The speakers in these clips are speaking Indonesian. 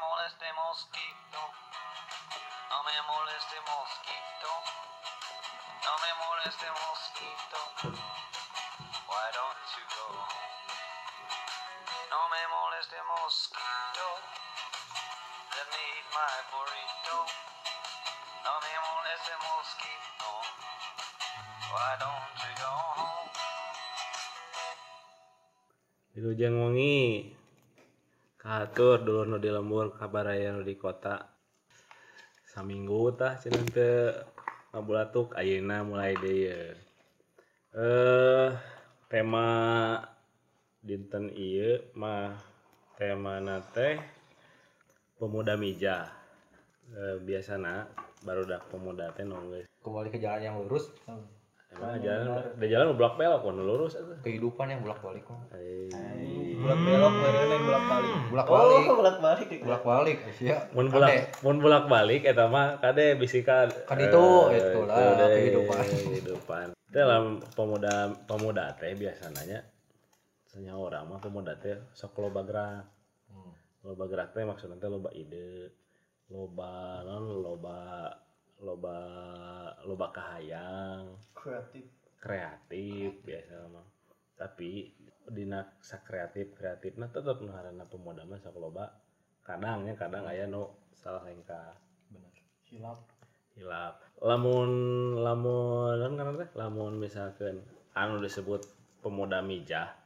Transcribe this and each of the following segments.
moleste mosquito. No me moleste mosquito. No me moleste mosquito. Why don't you go? No me moleste mosquito. Let me eat my burrito. No me moleste mosquito. Why don't you go home? Wilujeng wengi Katur dulu nu di lembur kabar aya nu di kota. Saminggu tah cenah teu ngabulatuk ayeuna mulai deui eh tema dinten ieu mah tema nate pemuda mija. E, biasana baru dah pemuda teh nonggeus. kembali ke jalan yang lurus. Emang nah, jalan udah jalan belok belok kan lurus atau? kehidupan yang bolak balik kok Ai. Bulak belok mereka yang bulak balik. bolak Oh, balik bulak balik. bolak balik ya mun bolak mun bolak balik eta mah kade bisikan Kan itu, eh, itu lah, kehidupan. kehidupan dalam pemuda pemuda teh biasanya senya orang mah pemuda teh sok loba gerak Hmm. loba gerak teh maksudnya teh loba ide loba non loba loba loba kahayang Kreatif. kreatif biasa mah tapi dina sakreatif kreatif nah tetap nu harana pemuda mah loba. Kadangnya kadang aya nu salah lengkah benar Silap. hilap. Lamun lamun kan teh? Lamun misalkan anu disebut pemuda mijah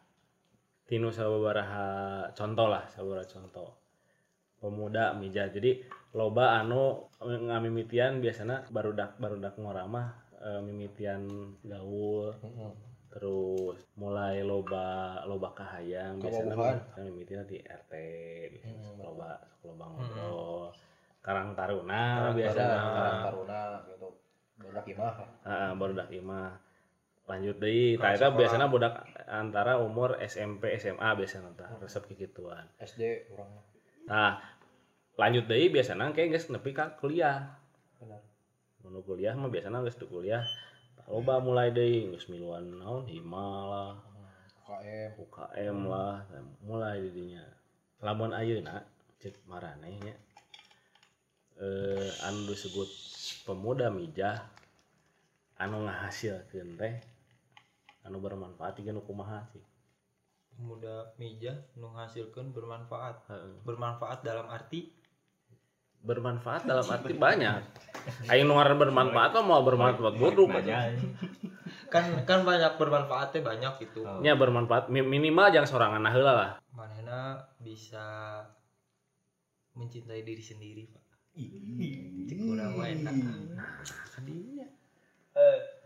tinu sababaraha contoh lah sababaraha contoh. Pemuda mijah. Jadi loba anu ngamimitian biasanya barudak barudak ngoramah eh, mimitian gaul terus mulai loba loba kahayang biasanya mah mimitian di RT biasanya Hmm, loba loba ngobrol. Karang taruna biasa karang taruna gitu. Budak imah. Heeh, barudak imah. Lanjut deui tah Kelas eta sekolah. biasanya budak antara umur SMP SMA biasanya tah. Resep kikituan. SD orang nah lanjut deui biasanya kayak geus nepi ka kuliah. Benar. Kuliah mah biasanya geus teu kuliah loba hmm. mulai deui geus miluan naon hima lah. UKM UKM hmm. lah mulai di dinya. Lamun ayeuna cek marane nya. Eh anu disebut pemuda mijah anu ngahasilkeun teh anu bermanfaat jeung kumaha sih? Pemuda mijah nu ngahasilkeun bermanfaat. Hmm. bermanfaat dalam arti bermanfaat dalam arti banyak. Ayo nu ngaran bermanfaat mah mau bermanfaat bodoh kan kan banyak bermanfaatnya banyak gitu. Nya bermanfaat. Mi- minimal jangan sorangan heula lah. Manehna bisa mencintai diri sendiri pak. Cek urang mah enak. Kadinya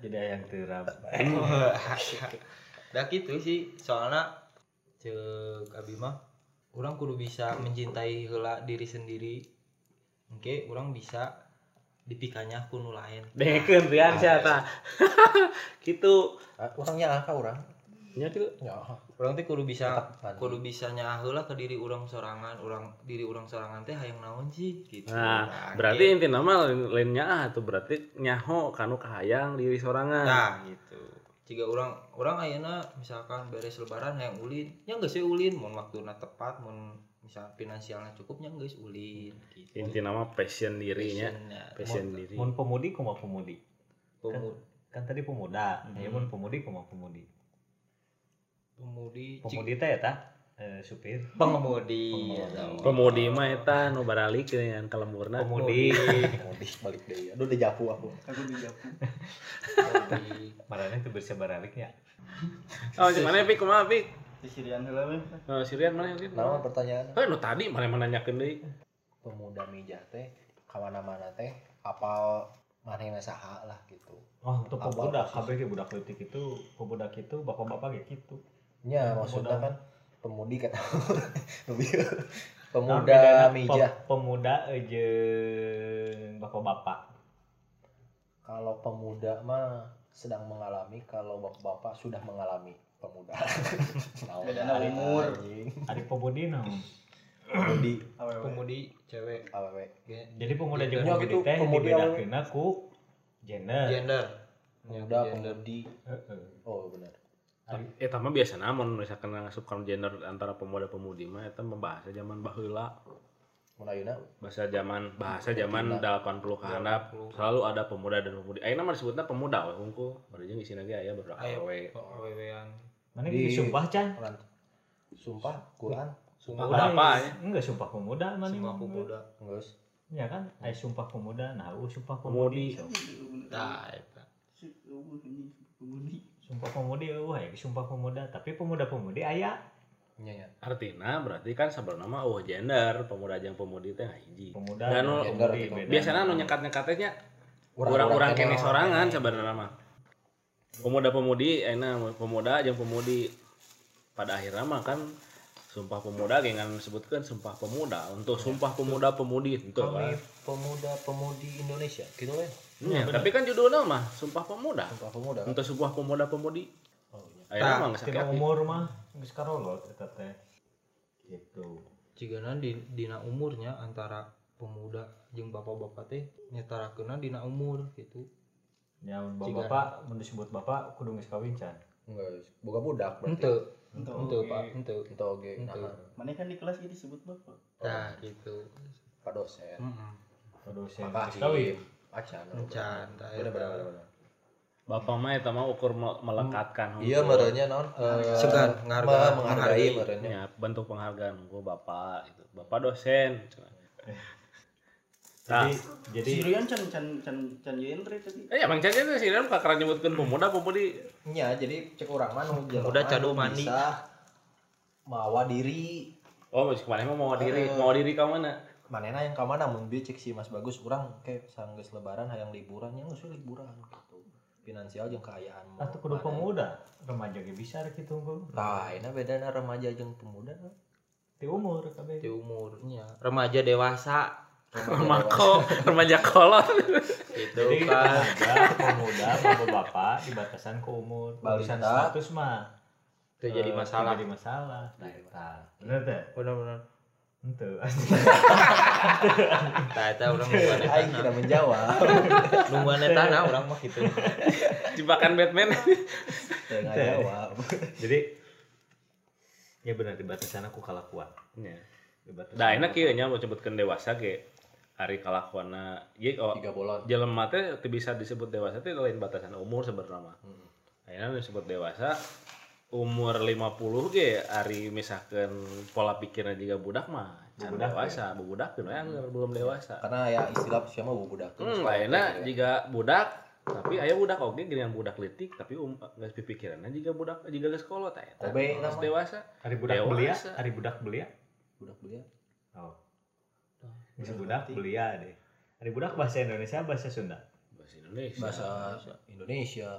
Jadi yang terap. dah gitu sih soalnya cek abi mah orang kudu bisa mencintai heula diri sendiri oke orang bisa dipikanya kuno lain. Dengekeun rian sia tah kitu ah, orangnya apa orang? Nya kitu ya orang teh kudu bisa mandi. kudu bisa nyaah heula ke diri orang sorangan orang diri orang sorangan teh hayang naon sih? Gitu. Nah, berarti inti nama lain lainnya ah tuh berarti nyaho kanu kahayang diri sorangan. nah gitu. Jika orang orang ayeuna misalkan beres lebaran hayang ulin ya geus sih ulin? Mun waktuna tepat mun misal finansialnya cukupnya geus ulin gitu Inti nama passion dirinya, Passionnya. passion diri. Mun pemudi kumaha pemudi? Pemu- Kan tadi pemuda. Ya Hmm. mun pemudi kumaha pemudi? pemudi Pemudi teh eta eh, supir. pengemudi ya Pengemudi. Pemudi mah eta nu baralik yang kalemburna. Pemudi. mau balik deh aduh udah japu aku Aku dijapu. Pemudi. Marane tuh bisa baraliknya. Oh, di mana Pik? Kumaha Pik? Disirian heula we. Oh, Sirian mana Pik? nama pertanyaan Eh, nu tadi mana menanyakeun deui. pemuda mijah teh ke mana-mana teh apal manehna saha lah gitu Oh, untuk pemuda, kabeh ge budak leutik itu, pemuda itu bapak-bapak ge gitu. nya Hmm, maksudnya kan pemudi kata lebih Nah, pemuda bedana mijah pe- Pemuda jeung bapak-bapak. kalau pemuda mah sedang mengalami kalau bapak-bapak sudah mengalami pemuda. Naon Bedana umur. Ari pemudi naon? pemudi. Pemudi cewek. Awewe. Jadi pemuda jeung Ya, pemudi gitu, teh pemudi dibedakeun ku gender. gender. Pemuda gender. pemudi. Heeh. oh benar Eta mah biasa namun misalkan ngasup kana gender antara pemuda pemudi mah eta membahas zaman baheula. mun ayeuna? Bahasa zaman bahasa zaman 80 ke handap 80. selalu ada pemuda dan pemudi ayeuna mah disebutna pemuda we hungkul. Bari jeung isina ge aya Ayo, awewe. awewean. Mana Di- di sumpah Chan? sumpah Quran sumpah Pemuda, apa ya Enggak sumpah pemuda mana Semua mah. pemuda. geus Ya kan? Ay sumpah pemuda, nah uh, sumpah Pemudi. pemudi. Nah, eta. Sumpah pemudi uh, ya sumpah pemuda, tapi pemuda-pemudi aya. nya nya artinya berarti kan sebenarnya mah oh gender pemuda jeung pemudi teh hiji Pemuda Dan pemudi gender gitu. biasanya anu nyekat-nyekatnya orang-orang kene sorangan sebenarnya mah pemuda-pemudi enak pemuda jeung pemudi. Pada akhirnya mah kan sumpah pemuda gengan sebutkan sumpah pemuda. Untuk sumpah pemuda pemudi itu kami kan pemuda pemudi Indonesia gitu kan Ya, tapi kan judulnya mah sumpah pemuda. Sumpah pemuda. Kan untuk sebuah pemuda pemudi. Oh iya. Akhirnya mah nggak umur mah. Geus karolot eta teh. Gitu. Jigana di dina umurnya antara pemuda jeung bapak-bapak teh nyetarakeunna dina umur gitu. Ya bapak mun disebut bapak kudu geus kawin Chan. enggak boga budak berarti Ente, Ente. Pak, ente. itu oge Ente. nah Mana kan di kelas ini disebut bapak. Nah, gitu. pak dosen Heeh. Kudu sen Pak kawin. Acan tah, bener eta. bener bener bapak mah itu mah ukur me- melekatkan iya hukum. merenya non eh, Segan, menghargai menghargai, merenya ya bentuk penghargaan gue bapak itu bapak dosen Nah, Jadi jadi Si Rian can can can can Yendre tadi. eh emang caca itu sih kan kakak nyebutkan pemuda pemudi nya jadi cek orang mah nu Udah cadu nu mandi. bisa mawa diri oh masih kemarin mah mau diri Eh. mau diri ke mana manena yang kamana mun bieu cek si Mas Bagus urang kayak sanggeus lebaran hayang liburan yang geus we liburan gitu finansial jeung keayaan mah. atuh kudu pemuda. Remaja ge bisa rek kitu unggul. Nah, ini bedana remaja jeung pemuda. Ti umur kabeh. Di umurnya remaja dewasa mako remaja kolot Jadi kan. remaja, pemuda, bapak-bapak dibatasan ke umur. Balita. status mah. Itu jadi eh, masalah. Jadi masalah. Nah, eta. Bener teh? Benar-benar. Henteu. Tah eta urang nungguan eta. Aing tidak menjawab. Nungguan eta nah urang mah gitu. jebakan Batman Tidak jawab. Jadi ya benar dibatasan aku kalakuan. ya. Dibatasan Nah, enak aku- kieu nya mau sebutkan dewasa ge hari kalakuanna ye oh Tiga jelema teh teu bisa disebut dewasa teh lain batasan umur sebenarnya mah. Hmm. Ayeuna disebut dewasa umur 50 ge ari misalkan pola pikirnya juga budak mah can Bubudak, dewasa, bubudak teu yang belum dewasa. Karena ya istilah siapa mau budak. Hmm, lainnya jika budak tapi aya budak oke gini budak letik tapi um, geus pipikiranna jika budak jika eta eta Kobe geus nama. dewasa. Hari budak belia, hari budak belia. budak belia. Oh. Bisa budak belia deh. Hari budak bahasa Indonesia bahasa Sunda. Bahasa Indonesia. Bahasa Indonesia.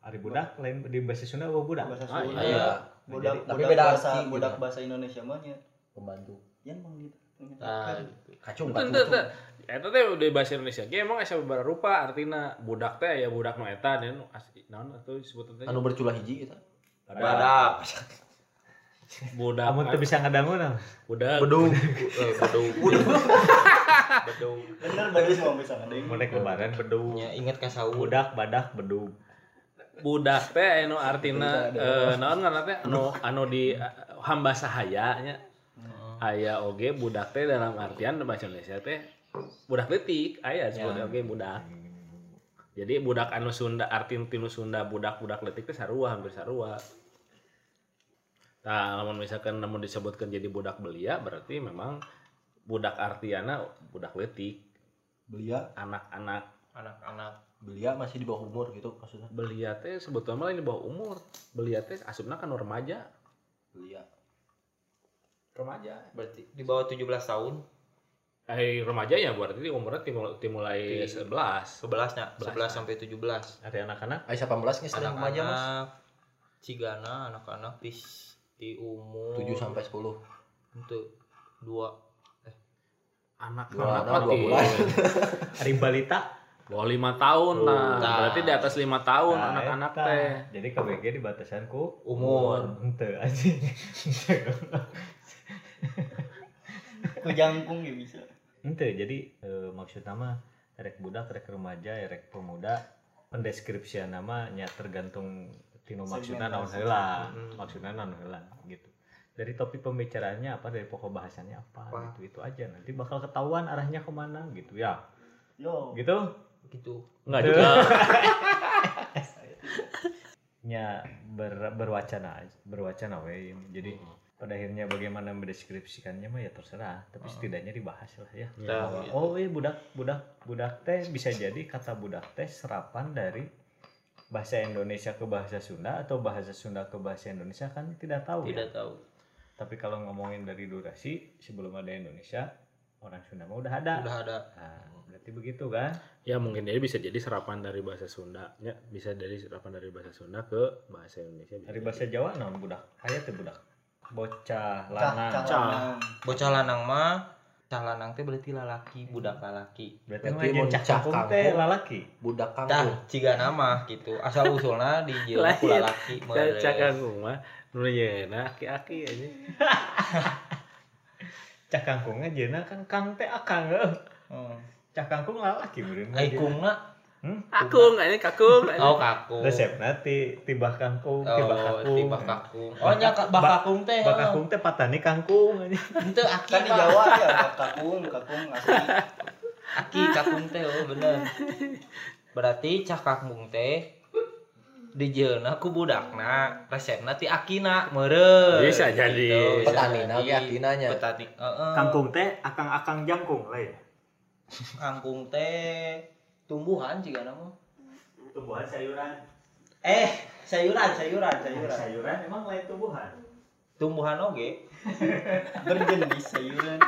Hari budak lain di bahasa Sunda apa budak? Bahasa Ah, Sunda. iya. Budak, Tapi budak beda bahasa arti budak gitu. bahasa Indonesia mah nya. Pembantu. Yan bang gitu. Tah Kan. gitu. Kacung Teu kacung. teu. Eta teh udah bahasa Indonesia. Ge emang asa beberapa rupa artina budak teh ya budak nu eta dan naon atuh disebut teh. Anu berculah hiji kita. Badak. Budak. Kamu tuh bisa ngadangu nah. budak. Bedug. Eh, bedug. Bedug. Bener bagus mau bisa yang Mulai lebaran bedug. Nya inget ka saur. Budak, badak, bedug. budak teh anu artina eh, naon ngaranna teh anu anu di hamba sahaya nya aya oge budak teh dalam artian bahasa Indonesia teh budak letik aya disebut oge budak jadi budak anu Sunda artin tinu Sunda budak-budak letik teh sarua hampir sarua nah namun misalkan namun disebutkan jadi budak belia berarti memang budak artiana budak letik Belia, anak-anak Anak-anak. belia masih di bawah umur gitu maksudnya. belia teh sebetulnya lain di bawah umur belia teh asupna kan remaja Belia. remaja Berarti di bawah 17 tahun. eh remaja ya berarti umurnya timul- dimulai Di- 11 11 nya, 11 Belas. sampai 17. Ada anak-anak. Ayo 18 geus remaja Mas. Cigana anak-anak di di umur 7 sampai 10. untuk dua anak Dua anak anak, dua bulan. Hari balita. bawah lima tahun nah Nah. berarti di atas lima tahun Nah, anak-anak eta. teh Jadi KBG dibatasan ku umur. Henteu anjing. Ku jangkung ya bisa. Henteu jadi eh, maksudnya mah rek budak, rek remaja, rek pemuda pendeskripsian nama nya tergantung tinu maksudna naon heula. Hmm. Maksudna naon heula gitu. dari topik pembicaraannya apa dari pokok bahasannya apa, Apa? gitu itu aja nanti bakal ketahuan arahnya ke mana gitu ya Yo. gitu gitu Enggak juga. nya ber, berwacana berwacana we jadi pada akhirnya bagaimana mendeskripsikannya mah ya terserah tapi setidaknya dibahas lah ya Bahwa, gitu. oh iya budak budak budak teh bisa jadi kata budak teh serapan dari bahasa Indonesia ke bahasa Sunda atau bahasa Sunda ke bahasa Indonesia kan tidak tahu ya. tidak tahu tapi kalau ngomongin dari durasi sebelum ada Indonesia orang Sunda mah udah ada udah ada nah, berarti begitu kan ya mungkin jadi bisa jadi serapan dari bahasa Sunda ya bisa dari serapan dari bahasa Sunda ke bahasa Indonesia bisa dari jadi. bahasa Jawa non budak aya teh budak bocah Cah, lanang cah, Cah. lanang. bocah lanang mah cah lanang teh berarti lalaki budak lalaki berarti mun cah cah kampung teh lalaki budak kangkung ciga nama gitu. Asal usulna di ku lalaki. Cak kangkung mah nu yeuna aki-aki aja. cah kangkungnya jeuna kan kang teh akang eh. Hmm. cah kangkung lalaki kungna hmm? Akung ini kakung. oh kakung. resep nanti tibah kangkung tibah Oh, kakung tiba kakung. Oh nya bah kakung teh. Bak kakung teh patani kangkung aja. Henteu aki Kan di. Jawa ya Pak, kakung, kakung asli. Aki kakung teh oh bener. Berarti cah kakung teh dijeuna ku budakna, resepna ti akina meureun. Bisa jadi. Gitu, bisa Petanina jadi. ge akinanya. Petani, heeh. teh akang-akang jangkung lah ya. Kangkung teh tumbuhan juga nama. Tumbuhan sayuran. Eh, sayuran, sayuran, sayuran. Sayuran emang lain tumbuhan. Tumbuhan oge. Berjenis sayuran.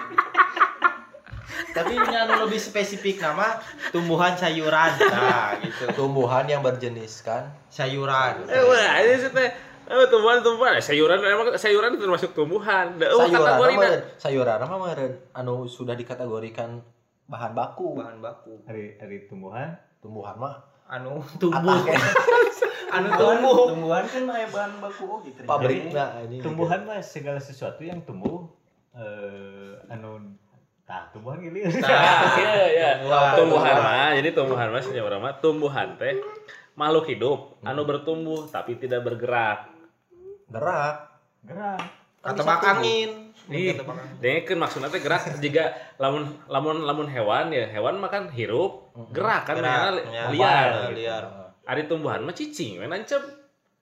Tapi yang lebih spesifik nama tumbuhan sayuran. Nah, gitu. tumbuhan yang berjenis kan Sayuran. Eh wah ini sih teh Oh, tumbuhan tumbuhan Eh, sayuran emang sayuran termasuk tumbuhan. Da, oh, sayuran kategori mah sayuran mah meureun anu sudah dikategorikan bahan baku Bahan baku. Hari hari tumbuhan. tumbuhan mah Anu tumbuh. Atake. anu tumbuh. Tumbuhan kan aya bahan baku oh gitu. pabriknya ini Tumbuhan mah segala sesuatu yang tumbuh eh anu tah tumbuhan gini. Nah, iya iya. Tumbuhan. Tumbuhan mah, jadi tumbuhan mah sebenarnya orang mah tumbuhan teh makhluk hidup anu bertumbuh tapi tidak bergerak. gerak Gerak. Ketebak angin. Angin. Dengekeun maksudnya teh gerak jika lamun lamun lamun hewan ya hewan mah kan hirup gerak kan Gerak, ya, liar. liar. liar. Ari tumbuhan mah cicing we nancep.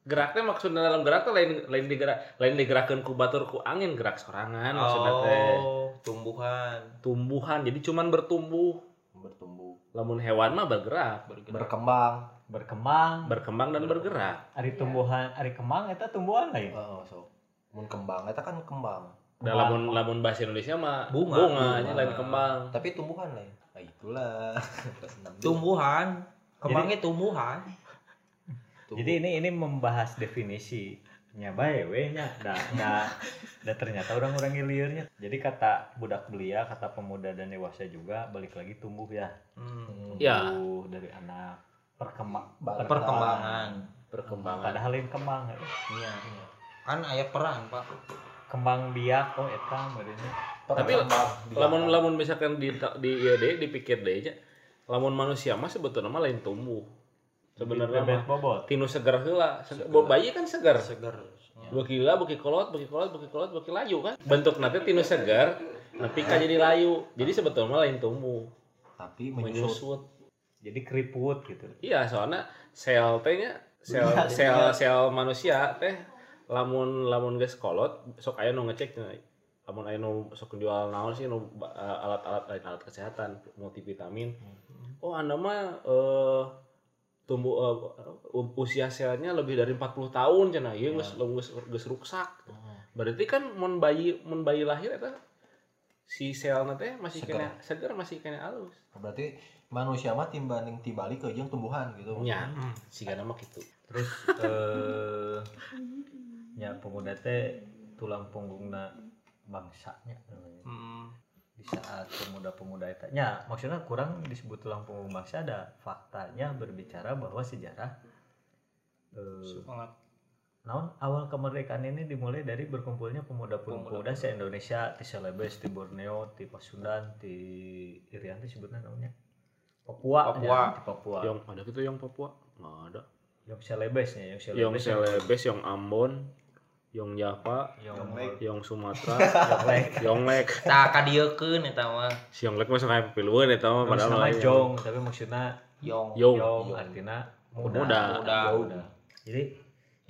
Geraknya maksudnya dalam gerak teh lain lain digerak lain digerakkeun ku batur ku angin gerak sorangan maksudnya teh. Oh, tumbuhan. Tumbuhan jadi cuman bertumbuh. bertumbuh Lamun hewan mah bergerak, berkembang Berkembang. berkembang dan bergerak. Ari tumbuhan, ari kembang eta tumbuhan lain. oh so mun kembang eta kan kembang Dan lamun lamun bahasa Indonesia mah Bunga. bunganya Bunga. lain kembang. tapi tumbuhan lain nah itulah Tumbuhan. Kembangnya tumbuhan. Jadi ini ini membahas definisi nya bae we nya da, da, da ternyata orang-orang liarnya jadi kata budak belia kata pemuda dan dewasa juga balik lagi tumbuh ya Hmm. Ya. tumbuh dari anak perkembang Perkembangan. Perkembangan. padahal yang kembang ya. Iya. Kan aya perang, Pak. Kembang biak oh eta merenya Tapi lamun lamun misalkan di di ieu deui dipikir deui nya lamun manusia mah sebetulnya mah lain tumbuh. Sebenarnya bebek mah bobot tinu seger heula. Bayi kan seger. Seger. Beuki lah, beuki kolot, beuki kolot, beuki kolot, beuki layu kan. Bentuk nanti tinu seger, tapi kan jadi layu. Jadi sebetulnya mah lain tumbuh, tapi menyusut menyusut. jadi keriput gitu Iya, soalnya sel teh nya sel sel sel manusia teh lamun lamun geus kolot sok aya nu ngecek lamun aya nu sok jual naon sih nu ba- eh, alat-alat lain alat kesehatan multivitamin. Oh, Anda mah eh tumbuh eh, u- usia selnya lebih dari 40 tahun cenah ieu geus geus geus ruksak. Berarti kan mun bayi mun bayi lahir eta si selna teh masih Seger. kena seger masih kena alus. berarti manusia mah timbanding tibalik ke jeung tumbuhan gitu Nya, siga nama kitu. terus eh ya pemuda teh tulang punggungna bangsanya namanya. Hmm. di saat pemuda-pemuda itu ya maksudnya kurang disebut tulang punggung bangsa ada faktanya berbicara bahwa sejarah eh, Semangat. naon awal kemerdekaan ini dimulai dari berkumpulnya pemuda-pemuda se Indonesia di Celebes di Borneo di Pasundan di Irian itu sebutnya namanya Papua Papua. ya, di Papua Yang ada gitu yang Papua? Nggak ada. yang Celebes ya yang Yang Celebes Celebes, yang Ambon, Yong Java Yonglek Yong Sumatera Yonglek Yonglek tak kadiekeun eta mah. Si Yonglek mah sok piluan eta mah padahal lain. Jong tapi maksudnya yong. Yong. Yong artinya muda. Muda. Muda. muda. jadi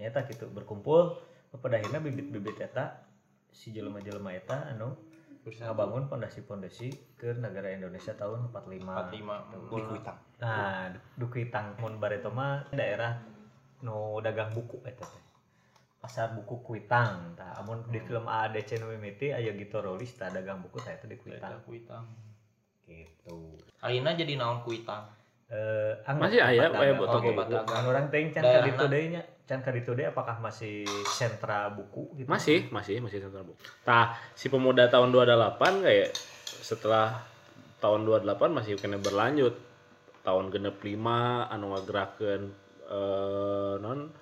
nyata gitu berkumpul pada akhirnya bibit-bibit eta si jelema-jelema eta anu ngabangun pondasi-pondasi ke negara Indonesia tahun 45 45 di kuitang nah Dukuitang mun bareto mah daerah nu dagang buku eta teh pasar buku Kuitang tah. Amun di film AADC nu mimiti aya gitu rolis tah dagang buku tah eta di Kuitang. Kuitang. Gitu. Ayeuna jadi naon kuitang? Eh anggar Masih aya, aya tempat dagang. Kan orang teh can Daerahna. kaditu deui nya. Can deui apakah masih sentra buku gitu? Masih masih masih sentral bu tah si pemuda tahun 28 kayak setelah tahun 28 masih kena berlanjut. Tahun genep 5 anu ngagerakeun eh non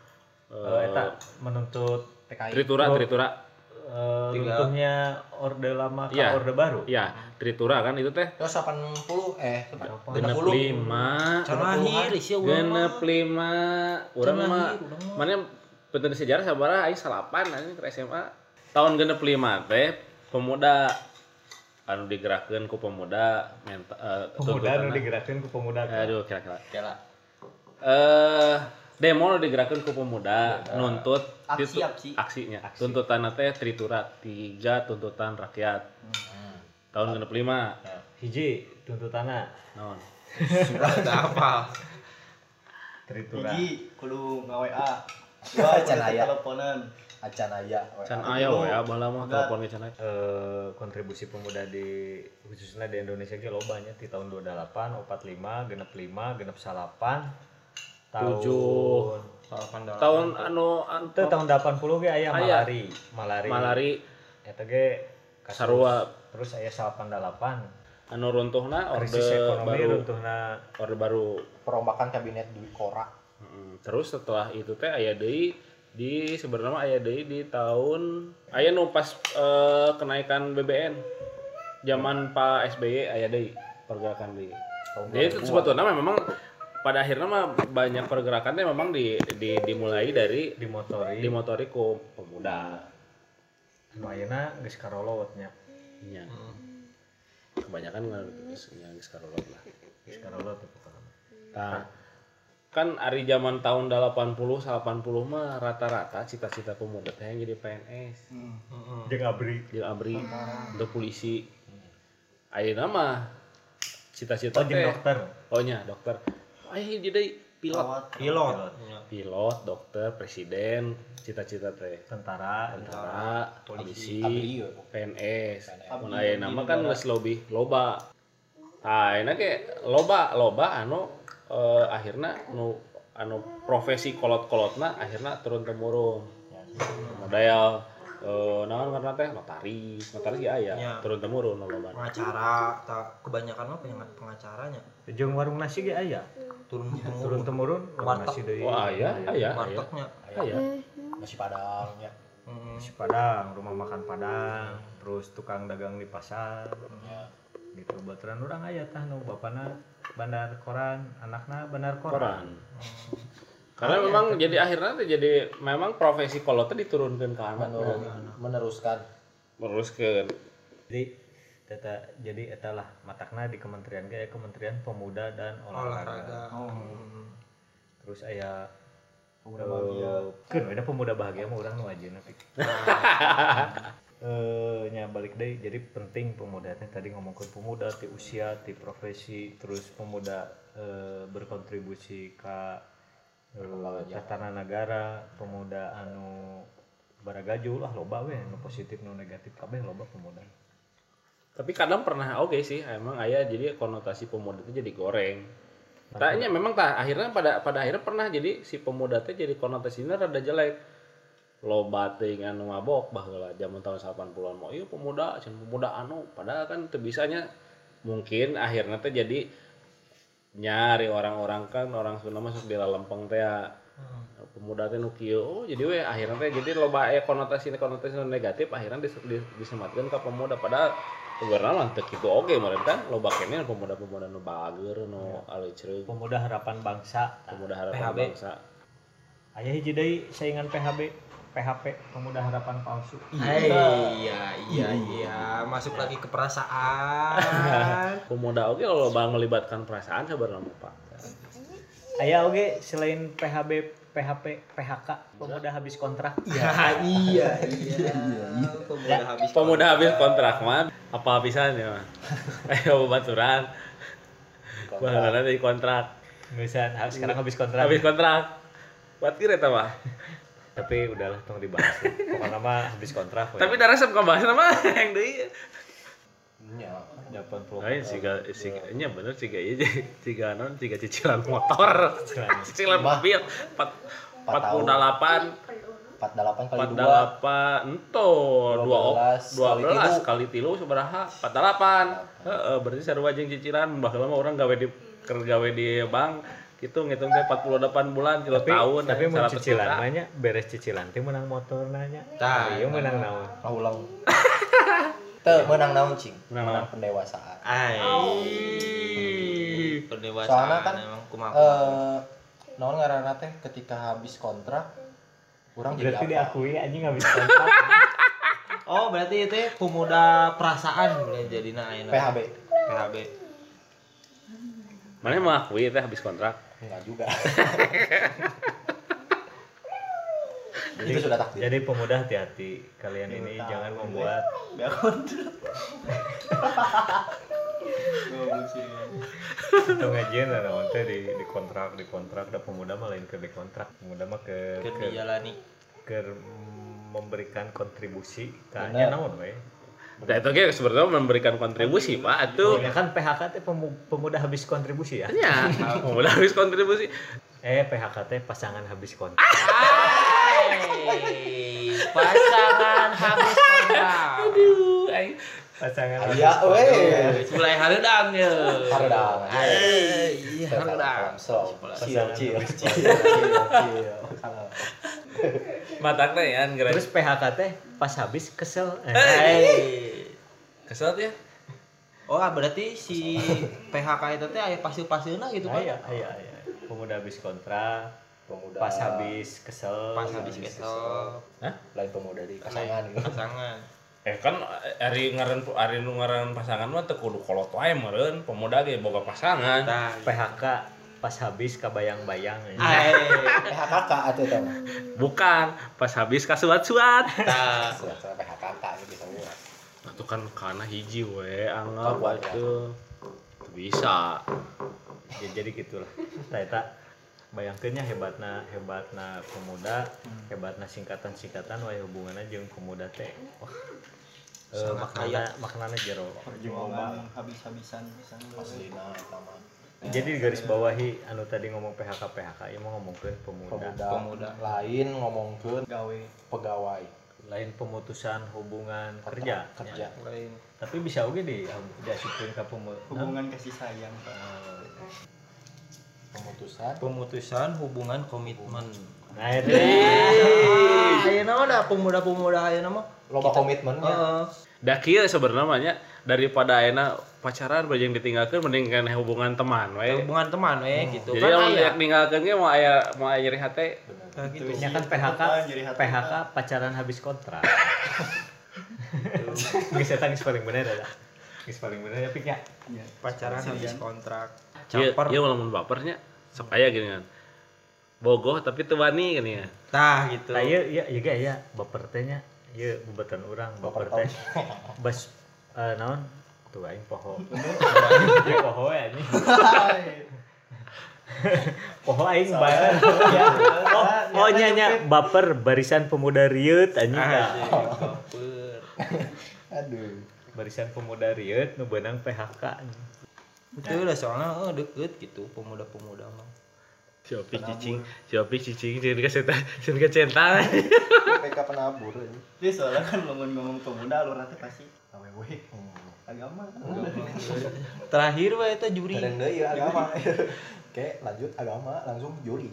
Eh, eta menuntut TKI tritura Oh. tritura. eh, runtuhnya orde lama ke Iya. orde baru? Ya tritura kan itu teh? Terus 80 eh genep 60. 5 can lahir sih urang genep mah 5 urang mah. mana penting sejarah sabaraha aing salapan anjing ke SMA tahun genep 5 teh pemuda anu digerakkeun ku pemuda menta, eh, pemuda nu tuntutanna- digerakkeun ku pemuda. Aduh kira-kira. Kela. eh demo nu digerakkeun ku pemuda nuntut Aksi, aksi. aksinya. Tuntutan teh tritura tiga tuntutan rakyat. Tahun genep 5 hiji tuntutanna naon? Teu apa? Tritura. Hiji kudu nga-WA. Dua Can kudu aya. teleponan. acan aya can aya we ya bala mah telepon can aya. Eh, kontribusi pemuda di khususnya di Indonesia ge loba nya di tahun 28, 45, genep 5, genep salapan. tahun Tujuh. tahun anu an- itu tahun 80 ge aya Aya. malari. Malari. Malari. Eta ge sarua. terus aya 88 anu runtuhna orde ekonomi baru. runtuhna orde baru. Perombakan kabinet Dwi Kora. Terus setelah itu teh aya deui di sebenarnya mah aya deui di tahun aya nu pas eh, kenaikan BBN zaman Pak SBY aya deui pergerakan deui. Jadi sebetulnya memang pada akhirnya mah banyak pergerakannya memang di, di dimulai dari dimotori. dimotori ku pemuda. Anu ayeuna geus karolot nya. Nya kebanyakan geus geus karolot lah. Geus karolot itu pokokna. Nah, kan ari zaman tahun 80 80 mah rata-rata cita-cita pemuda teh yang jadi PNS, jeung abri. Jeung abri, untuk polisi. Ayeuna mah cita-cita oh teh. dokter. Oh nya dokter. Aya jadi pilot, pilot pilot, dokter, presiden, cita-cita teh. tentara Tentara, polisi, abri ya. PNS. Mun ayeuna mah kan geus lebih loba. Ini kayak loba loba anu eh, akhirnya nu anu profesi kolot-kolotna akhirnya turun temurun. Modal eh naon karena teh notaris, notaris ya Ya. turun temurun loba. pengacara tak kebanyakan mah pengac- pengacaranya jeung warung nasi ge aya turun turun temurun temurun warung Warteg. nasi deui Oh aya, aya, aya. wartegnya Aya. masih padangnya Mm. nasi padang rumah makan padang terus tukang dagang di pasar gitu baturan orang aya tah nu bapana bandar koran anakna bandar koran Koran. Karena memang jadi akhirnya jadi memang profesi kolotnya diturunkan ke anak. Meneruskan. Teruskeun. jadi eta jadi eta lah matakna di kementerian ge aya kementerian pemuda dan olahraga, olahraga. Terus aya pemuda bahagia. Kan ada pemuda bahagia mah urang nu ajeuna pik eh nya balik deui jadi penting pemuda teh tadi ngomongkeun pemuda ti usia ti profesi terus pemuda eh, berkontribusi ka tatanan negara pemuda anu baragaju lah loba we nu positif nu negatif kabeh loba pemuda Tapi kadang pernah oke sih emang ayah jadi konotasi pemuda itu jadi goreng. Tanya memang tah akhirnya pada pada akhirnya pernah jadi si pemuda teh jadi konotasinya rada jelek. Loba teuing anu mabok baheula zaman tahun 80-an mau ieu pemuda cenah pemuda anu padahal kan teu bisanya mungkin akhirnya teh jadi nyari orang-orang kan orang Sunda masuk di lempeng teh ya. pemuda teh nu kieu. Oh jadi we akhirnya teh jadi loba aya konotasi konotasi negatif akhirnya dis, dis, disematkeun ka pemuda. Padahal sebenarnya mah teu kitu oge meureun kan loba keneh pemuda-pemuda nu bager nu alecreug pemuda harapan bangsa. Pemuda harapan PHB. bangsa. Aya hiji deui saingan PHB PHP pemuda harapan palsu. Iya iya iya masuk lagi ke perasaan. Pemuda oke kalau bang melibatkan perasaan sebenarnya pak. Aya oke selain PHB PHP PHK pemuda habis kontrak. Iya iya iya. Pemuda habis pemuda habis kontrak mah apa habisannya mah ayo baturan. Bahangannya dari kontrak. Misalnya sekarang habis kontrak. Habis kontrak. Buat kira mah tapi udahlah tong dibahas pokoknya mah habis kontrak we. tapi darah sem kabahas nama yang deui Nya, 80 lain siga siga nya bener siga ieu siga non siga cicilan motor. Cicilan mobil. empat empat puluh delapan. 48 kali 2 48 ento dua op 12 dua kali belas tilu. kali tilu sabaraha 48 heeh berarti sarua jeung cicilan. Baheula mah urang gawe di keur gawe di bank gitu ngitung teh 48 bulan 3 tapi tahun tapi mau 100 cicilan nanya beres cicilan teh menang motor nanya Tah, iya menang naon ulang Teu menang naon cing? Menang pendewasaan. Ai. Pendewasaan Soalnya kan, emang kumaha. Eh, naon ngaranna teh ketika habis kontrak orang jadi berarti apa? diakui anjing habis kontrak Oh, berarti itu ya pemuda perasaan boleh jadi nah PHB. PHB. mana mengakui teh habis kontrak Enggak juga. itu sudah takdir. jadi pemuda hati-hati kalian ini jangan membuat Biar kontrak. Itu ngajian lah naon teh di di kontrak di kontrak da pemuda mah lain ke di kontrak pemuda mah ke Ke ke, dijalani. ke memberikan kontribusi tanya naon we Nah, itu kayak sebenarnya memberikan kontribusi pak itu ya kan PHK teh pemu- pemuda habis kontribusi ya ya udah habis kontribusi eh PHK teh pasangan habis kontrak Hai, pasangan habis kontrak. aduh ay. pasangan Aya we. Mulai hareudang ya. Hareudang. Ai, iya hareudang. Pasangan habis. Kalau mata teh ya gerak terus PHK teh pas habis kesel. Eh, Hai. kesel ya? Oh, ah, berarti si PHK itu teh aya pasir-pasirna gitu kan? aya aya aya. Pemuda habis kontrak pemuda. pas habis kesel Pas habis kesel. lain pemuda di pasangan. gitu. pasangan. eh kan hari ngaran hari nu ngaran pasangan mah teu kudu kolot wae meureun pemuda ge boga pasangan. Tah. PHK pas habis kabayang-bayang ya. Ai. PHKK atuh teh. bukan pas habis kasuat-suat. Sudah PHKK gitu semua. itu kan karena hiji we anggap atuh bisa ya, jadi gitulah Taeta bayangkannya hebatna hebatna pemuda hebatna singkatan singkatan wae hubungannya jeung pemuda teh wah eh, Sangat maknana maknana jero Perjuangan habis-habisan pisan. Mah. jadi di garis bawahi anu tadi ngomong PHK PHK ya mau ngomongkeun pemuda Pemuda, Pemuda. lain ngomongkeun Gawe. pegawai lain pemutusan hubungan kerja kerja. Lain. tapi bisa oke di diasupkeun ka pemuda Hubungan kasih sayang, Pak. Pemutusan Pemutusan hubungan komitmen. nah itu Ayeuna mah da pemuda-pemuda ayeuna mah. loba komitmennya. Heeh. da kieu sebenarnya mah nya, daripada ayeuna pacaran bajeng ditinggalkeun mending kan hubungan teman we Hubungan teman we gitu. jadi Kan yak ninggalkeun ge mau aya mau aya nyeri hate Nah, gitu. Ya kan PHK, PHK pacaran habis kontrak. Geus eta geus paling bener ada. Geus paling bener ya pikir. Iya. Pacaran habis kontrak. Iya, Caper. iya lamun bapernya sok aya gini kan. Bogoh tapi teu wani gini ya. Tah gitu. Tah ieu ieu ieu ge aya baper teh nya. Ieu bubetan urang baper teh. Bas eh naon? Tuh aing poho. Ieu poho ya anjing. Poho aing bae. Ya. Oh, oh nya nya baper barisan pemuda riut anjing. Ah, baper. Aduh. Barisan pemuda riut nu beunang PHK. Itu udah soalnya eh, deket gitu pemuda-pemuda mah. Siopi cicing, siopi cicing jeung ka seta, jeung ka centang. PK penabur ini. Dia soalnya kan ngomong ngomong pemuda lu nanti pasti awewe Hmm. Agama. Terakhir we eta juri. Kadang deui ya agama. Oke, lanjut agama langsung juri.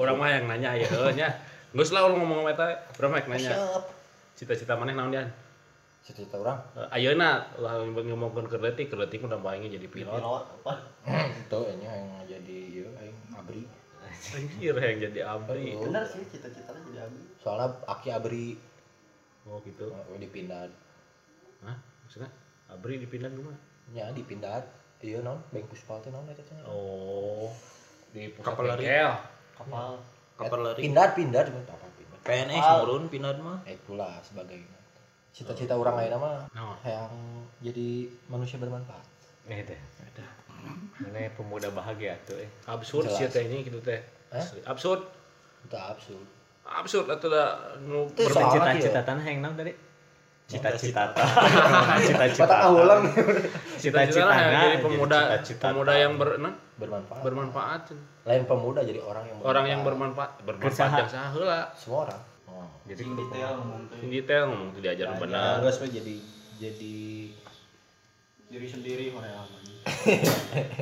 Urang mah yang nanya ya nya. Geus lah urang ngomong eta, urang mah yang nanya. Cita-cita maneh naon dian? Cita-cita orang Eh, Ayeuna lah ngomongkeun keur leutik, leutik udah bae jadi pilot. Pilot apa? itu ini yang jadi ieu aing abri. Anjir yang jadi abri. Benar sih cita-citanya jadi soalnya aki abri oh gitu eh, dipindah Hah? Maksudnya abri dipindah ke mana nya dipindah. Iya non. Bank puspal teh non eta teh oh. Di pusat Kapal lari. kapal. Kapal lari. pindah pindah cuma apa pindah. PNS murun pindah mah itulah sebagainya cita-cita orang lain mah yang jadi manusia bermanfaat. Eh teh. Mana pemuda bahagia tuh eh. absurd sih teh ini gitu teh. Absurd. Itu absurd. Absurd atau dah nu Itu ber- soalnya Cita-cita kieu. tanah yang naon tadi? Cita-cita. Cita-cita. Ulang cita-cita jadi pemuda cita-cita pemuda yang ber, nah, bermanfaat. Bermanfaat lain pemuda jadi orang yang orang yang bermanfaat. bermanfaat. Yang saheula semua orang. Oh. Jadi detail Sing detail ngomong tuh diajar Nah, benar. terus we jadi jadi diri sendiri mana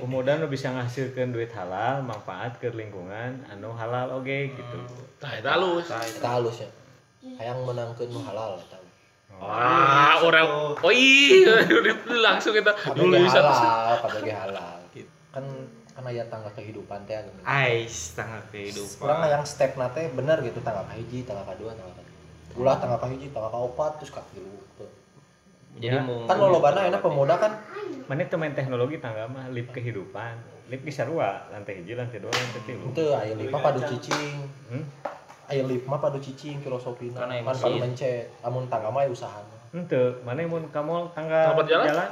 pemuda nu bisa ngasilkan duit halal, manfaat ke lingkungan anu halal oge gitu. tah eta halus. Kita halus ya. Hayang menangkeun nu halal eta wah orang oh iya langsung kita dulu bisa halal halal kan kan aya tangga kehidupan teh ais tangga kehidupan Orang yang step nate bener gitu tangga kahiji, tangga kedua, tangga ketiga. Ulah tangga kahiji, tangga kaopat terus ka tilu. Tuh. jadi Ya. Kan lo lobana enak pemuda kan Mana main teknologi tangga mah lip kehidupan. Lip bisa dua, lantai hiji, lantai dua, lantai tilu. itu aya lima padu cicing. Hmm? Aya lima padu cicing filosofina. Kan aya Kan padu mesin. mencet. Amun tangga mah aya usahana. Ente, mana mun kamu tangga jalan?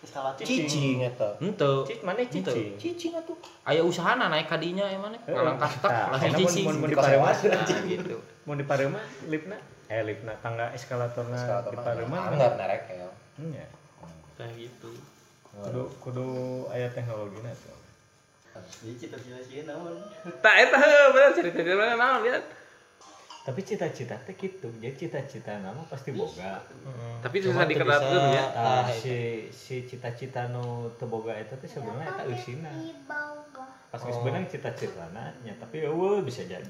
eskalator Cicing eta. ente Cik, mana cicing? Cicing atuh. aya usahana naik kadinya ya mana Heeh. ngalangkah tak Tah, langsung cicing mun- mun di Parema, nah gitu mun di Parema lipna, eh lipna tangga eskalatorna Eskalator di mah Parema. anggar nerek ya. Hmm, ya. kayak gitu Kudu kudu aya teknologina tuh. jadi cita-cita sih naon tak eta heuh bener cerita cerita naon lihat Tapi cita-cita teh gitu, jadi cita-cita nama pasti boga. tapi Cuma susah bisa- ya Tah, Tah, si si cita-cita nu teu boga eta teh sebenarnya eta eusina. Pas Oh. beunang cita-citana nya, tapi eueuh bisa jadi.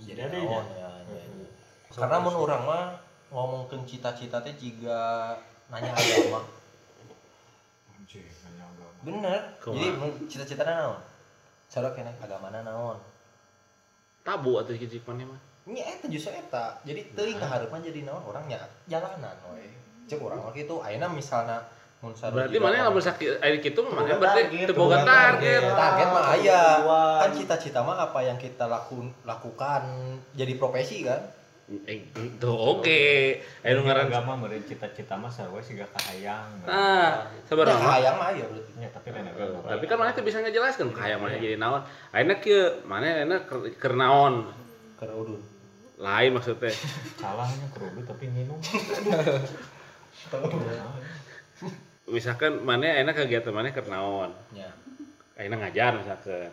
Jadi nya. ya. ya, ya. Karena mun urang mah ngomongkeun cita-cita teh jiga nanya agama. Bener. Jadi mun cita-citana naon? Sarua keneh agamana naon? tabu atau mana mah Nya eta justru eta. Jadi teuing kahareupan jadi naon orangnya jalanan we. Cek urang mah kitu. Ayeuna misalna mun sarua berarti mana orang- lamun sakit air gitu mana berarti teu boga target target. mah aya. Kan cita-cita mah apa yang kita laku, lakukan jadi profesi kan? eh itu oke ayo nu ngaran agama meureun cita-cita mah sarua siga kahayang. ah Ya sabar hayang mah aya berarti. Ya, tapi lain agama. tapi kan mana tuh bisa ngejelaskan kayak mana jadi naon akhirnya kieu mana ker, keur naon Karena udun. Lain maksudnya. Salahnya kerudu tapi minum. misalkan mana enak kegiatan mana keur naon. Ya. akhirnya ngajar misalkan.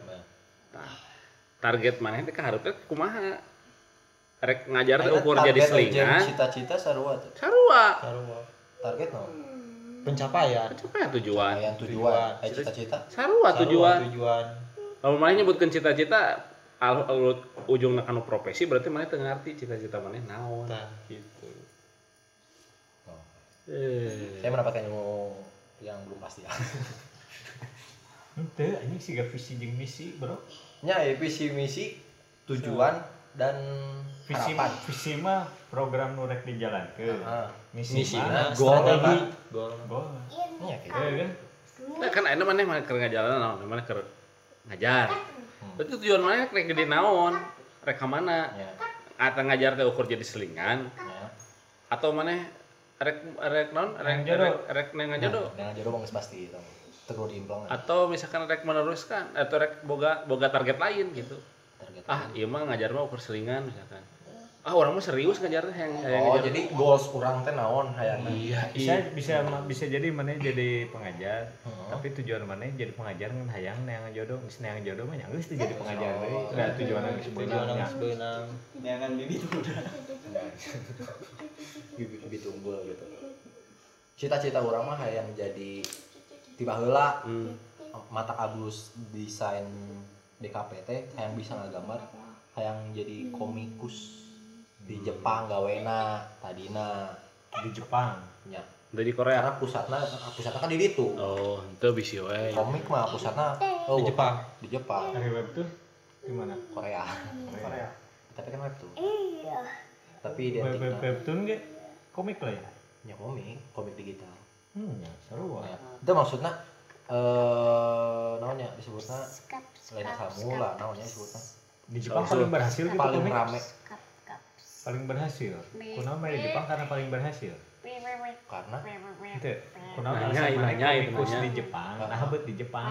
Nah. Target mana itu harusnya kumaha? Rek ngajar teh Ayeuna ukur jadi selingan. Cita-cita sarua tuh. sarua. Sarua. Target naon? pencapaian. Apa tujuan. Yang tujuan, cita-cita. sarua Sarua, tujuan. tujuan. Kalau mana nyebutkan cita-cita al, al ujung nakanu profesi berarti mana teu ngarti cita-cita mana naon Tah, gitu Oh. eh Saya mendapatkan ilmu yang belum pasti. Henteu anjing siga visi jeung misi, Bro. Nya ya, visi misi, tujuan dan Visi harapan. visi mah program nu rek dijalankeun. Ah, Misi, misi mah nah, goal strategi goal goal. nya kayak Ya kan? nah, kan ayeuna mana mana keur ngajalan naon mana keur ngajar berarti tujuan mana rek gede naon? Rek mana Ya, atau ngajar teh ukur jadi selingan? Ya. atau mana? Rek rek naon? Rek jodoh. rek rek nang ngajodoh Nah, dengan jodoh bang pasti itu. Terus diimplang atau misalkan rek meneruskan atau rek boga boga target lain gitu. Target. ah iya mah ngajar mah ukur selingan misalkan ah orang mah serius ngajar teh yang yang Oh, ngajar. jadi goals kurang teh naon hayang. iya Bisa iya bisa bisa jadi mana jadi pengajar, Heeh. tapi tujuan mana jadi pengajar ngan hayang neangan jodoh, geus neangan jodoh mah nya geus teu jadi pengajar Oh. deui. Tujuan geus tujuan beunang yang sebenang jangan bibit udah Bibit bibit unggul gitu. Cita-cita orang mah hayang jadi tiba heula Hmm. mata abus desain DKPT hayang bisa ngagambar hayang jadi komikus di Jepang gawena tadina. Di Jepang. nya dari Korea? Karena pusatnya pusatnya kan di situ. Oh itu bisa we komik mah pusatnya oh, di Jepang? di Jepang. Hari web tuh? Di mana? Korea. Korea. Tapi kan webtoon Iya. tapi Web, web, identiknya webtoon ge komik lah ya? Ya komik. Komik digital. Hmm ya, seru Ya. lah itu maksudnya eh namanya disebutnya lain lah namanya disebutnya. Di Jepang paling berhasil gitu paling komik. rame. Paling berhasil. Kunaon mah di Jepang karena paling berhasil. Karena itu kunaon alasan mana itu, nanya. di Jepang nah di Jepang.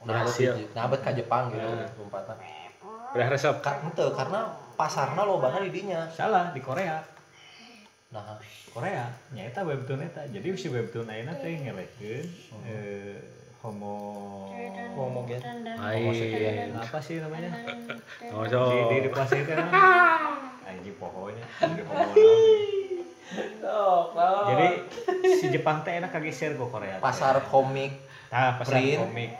Berhasil. nabet ke Jepang gitu umpatnya udah resep karena pasarnya lo di dinya salah di Korea. Nah. Korea nyata webtoon eta jadi si webtoon ayeuna teh ngelehkeun eh, homo Homo gen. apa sih namanya? Oh di so di di pas itu kan anjing di homo naon. jadi si Jepang teh enak kageser ke Korea pasar komik nah pasar print. komik.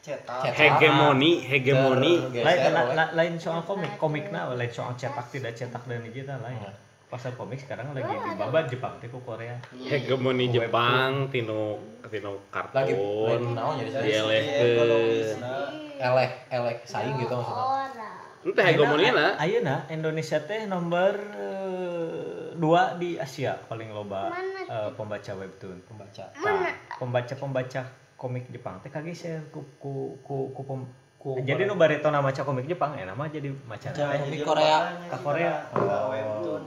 Cetak. Hegemoni hegemoni. Lain la- oleh- la- lain soal komik. Komikna lain soal cetak tidak cetak dan digital lain pasar komik sekarang lagi dibabat Jepang teh ku Korea. Hegemoni Jepang tino tino lagi kartun lain naon jadi saya dielehkeun elek elek saing gitu maksudnya. Itu hegemoni lah. Ayeuna Indonesia teh nomor eh, dua di Asia paling loba eh, pembaca webtoon pembaca. Pembaca pembaca komik Jepang teh kageser ku ku ku, ku, pem- jadi nu baretona maca komik Jepang ya nama jadi maca teh komik Korea ke Korea. Oh.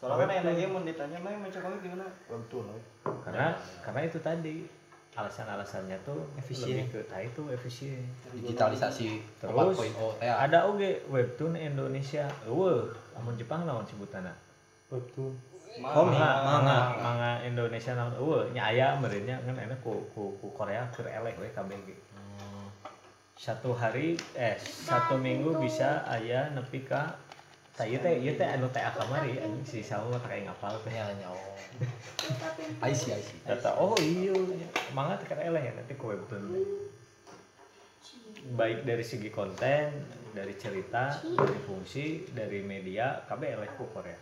Soalnya kan enak mau ditanya, "Mai maca komik gimana?" Webtoon. we. karena karena itu tadi alasan-alasannya tuh Efisien. lebih ke nah itu efisien digitalisasi Terus, 4.0 teh ya. ada oge webtoon Indonesia eueuh amun Jepang naon sebutanna Webtoon. komik manga manga Indonesia naon eueuh nya aya meureunnya ngan enak ku ku, ku Korea keur eleh we kabeh ge satu hari eh satu minggu bisa aya nepi ka ieu teh ieu teh anu teh kamari anjing si Saul mah kayak ngapal teh. Ya nyawa I see I see data oh iya manga teh keur eleh ya nanti ku webtoon baik dari segi konten dari cerita dari fungsi dari media kabeh eleh ku Korea.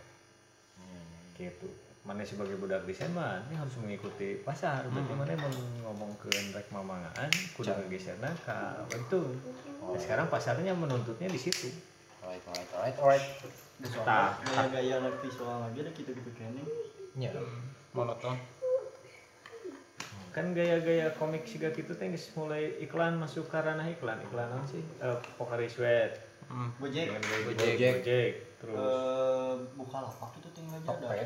Gitu. Mana sebagai budak desain mah ini harus mengikuti pasar. Berarti mana mau ngomong ke rek mamangaan kudu ngegeserna ka webtoon Nah, sekarang pasarnya menuntutnya di situ alright alright alright alright. Gaya-gaya anak visual lagi ada gitu-gitu kene. nya Monoton. kan gaya-gaya komik siga gitu teh geus mulai iklan masuk ke ranah iklan. Iklan apa sih? Eh Pocari Sweat. Gaya Gojek. Gojek, Gojek. Terus. Eh, Bukalapak itu tinggal aja ada.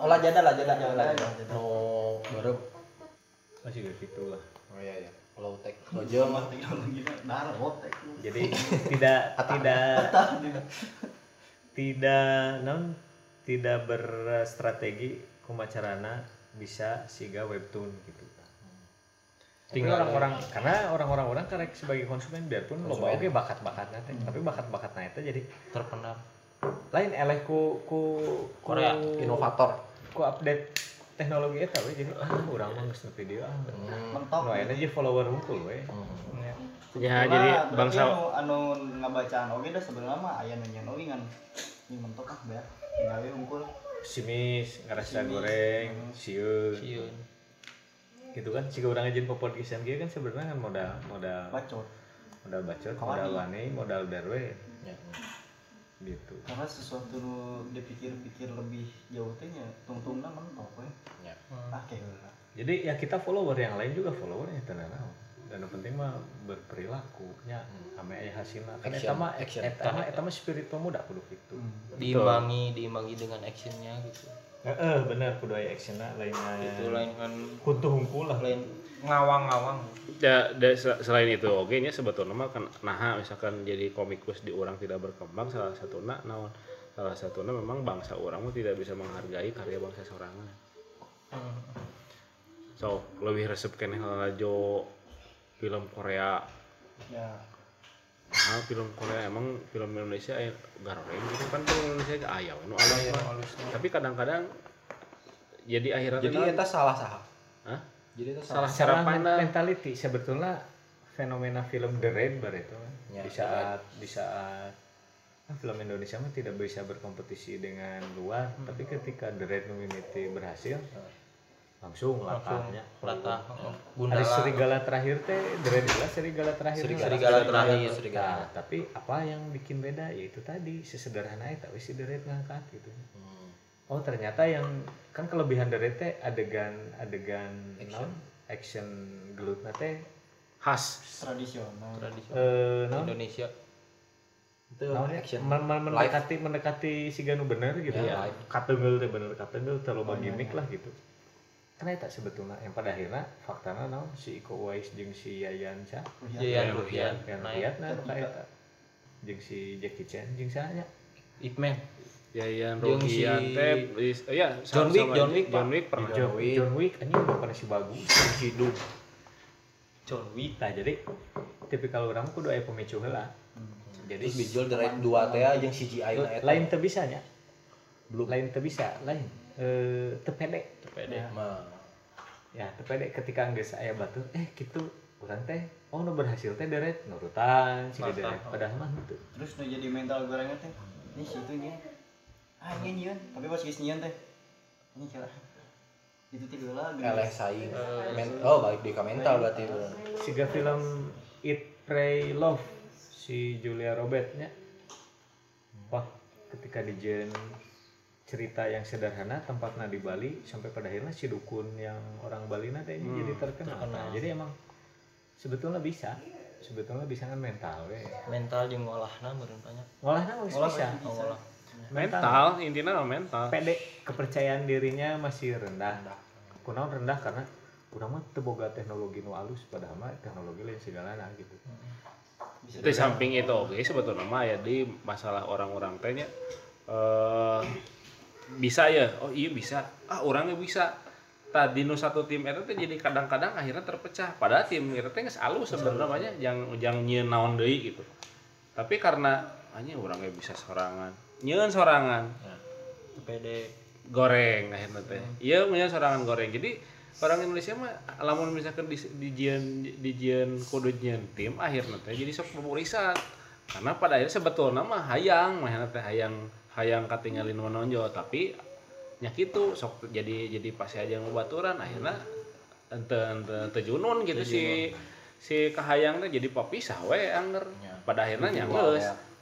Oh lah jada lah jada jada. no baru. Masih gitu lah. Oh iya iya low tech lojo mah teknologi darah otek. jadi tidak tidak tidak non tidak berstrategi kumacarana bisa siga webtoon gitu. Tinggal orang-orang karena orang-orang orang karek sebagai konsumen biarpun loba oke bakat-bakatnya teh tapi bakat-bakatnya itu jadi Terpendam. lain eleh ku ku ku- Korea, inovator. ku update teknologi eta we jadi ah urang mah geus nepi dieu ah Mentok. nu aya aja follower hunkul we ya jadi bangsa anu, anu ngabacaan oge dah sebenarnya mah aya nu nyen oge kan. Ini mentok ah beak. Tinggal we unggul. simis ngarasa goreng siun Sieun. gitu kan jika orang izin ke podcast gitu kan sebenarnya kan modal modal Bacot. modal bacot modal wani modal berwe ya gitu. Karena sesuatu nu dipikir-pikir lebih jauh teh nya tungtungna mentok we. ya. Ah kayak heula. jadi ya kita follower yang lain juga followernya tenan naon dan yang penting mah berperilaku nya ame aya hasilna kan eta mah action. eta mah eta mah spirit pemuda kudu gitu. Diimbangi diimbangi dengan actionnya gitu. heeh bener kudu aya actionna lain Itu lain kan kutu hungkul lah. lain ngawang-ngawang. ya da- sel- selain itu oke nya sebetulnya mah kan nah misalkan jadi komikus di orang tidak berkembang salah satu naon? Salah satunya memang bangsa orang tidak bisa menghargai karya bangsa sorangan. So lebih resep kene lajo film Korea. Ya. nah film Korea emang film Indonesia eh gareng gitu kan film Indonesia ge aya we nu alus. Tapi kadang-kadang jadi akhirnya jadi eta salah saha Hah? Jadi eta salah salah cara mentality. Sebetulnya fenomena film The Raid bar itu. Kan. Ya, di saat di saat ah, film Indonesia mah tidak bisa berkompetisi dengan luar tapi ketika The Raid Community berhasil langsung langsung latahnya. latah. Hari gundala. serigala terakhir teh Dracula serigala terakhir. Serigala, serigala terakhir. serigala. Nah, tapi apa yang bikin beda? Yaitu tadi sesederhana itu tapi si Deret ngangkat gitu. Hmm. Oh ternyata yang kan kelebihan Deret teh adegan adegan Action. non action gelutna teh khas. Tradisional. Tradisional. Eh non? Indonesia. Itu ya? action. Men- men- mendekati mendekati si Ganu bener gitu. Ya, ya, katenggel teh bener katenggel terlalu Oh, iya, gimmick iya. lah gitu. Karena itu sebetulnya yang pada akhirnya faktanya naon si Iko Uwais jeung si Yayan Cha Yayan Yayan Ruhian yang naik. Lihat nah jeung si Jackie Chan jeung sanya Ip Man Yayan Rohian si teh is- eh, ya John Wick, John Wick, John. Wick pernah. John, Wick. John Wick anjing udah pada si bagus. Hidup. John Wick nah jadi tipikal orang kudu aya pemicu heula. Jadi terus dijual dari dua teh jeung CGI na eta. lain teu bisa nya. Belum lain teu bisa lain eh teu pede. Pede. Mah ya teu pede ketika geus aya batu eh gitu urang teh oh nu berhasil teh deret nurutan si deret padahal mah gitu. Terus udah jadi mental gorengnya teh ini situ ini ah ini nyian tapi pas geus nyian teh. Ini cara itu tiga lah eleh saing Men- oh balik di ka mental berarti siga film Eat Pray Love si Julia Robert nya wah ketika di Jen cerita yang sederhana tempatnya di Bali sampai pada akhirnya si dukun yang orang Bali nanti ini jadi terkenal. Nah, jadi emang sebetulnya bisa. Sebetulnya bisa kan mental we. mental jeung ngolahna meureun banyak Ngolah bisa. masih bisa. ngolah mental intinya mah mental. Pede kepercayaan dirinya masih rendah. Kunaon rendah karena urang mah teu boga teknologi nu alus padahal mah teknologi lain segalana gitu. Di samping itu oke sebetulnya mah ya di masalah orang-orang tehnya eh bisa ya. Oh iya bisa. Ah orangnya bisa. Tadi nu satu tim itu teh jadi kadang-kadang akhirnya terpecah. Padahal tim itu teh geus alus sebenarnya yang yang nyieun naon deui gitu. Tapi karena hanya orangnya bisa sorangan nyieun sorangan. Pede goreng akhirnya teh iya punya sorangan goreng. Jadi orang Indonesia mah lamun misalkan di di jian di jian kudu jian tim akhirnya teh jadi sok pemurisan karena pada akhirnya sebetulnya mah hayang mah teh hayang hayang katinggalin menonjol. Tapi nya kitu sok jadi jadi pas aja ngobaturan akhirnya ente ente ente junun gitu si si kahayang teh jadi papisah we anger pada akhirnya nyanggeus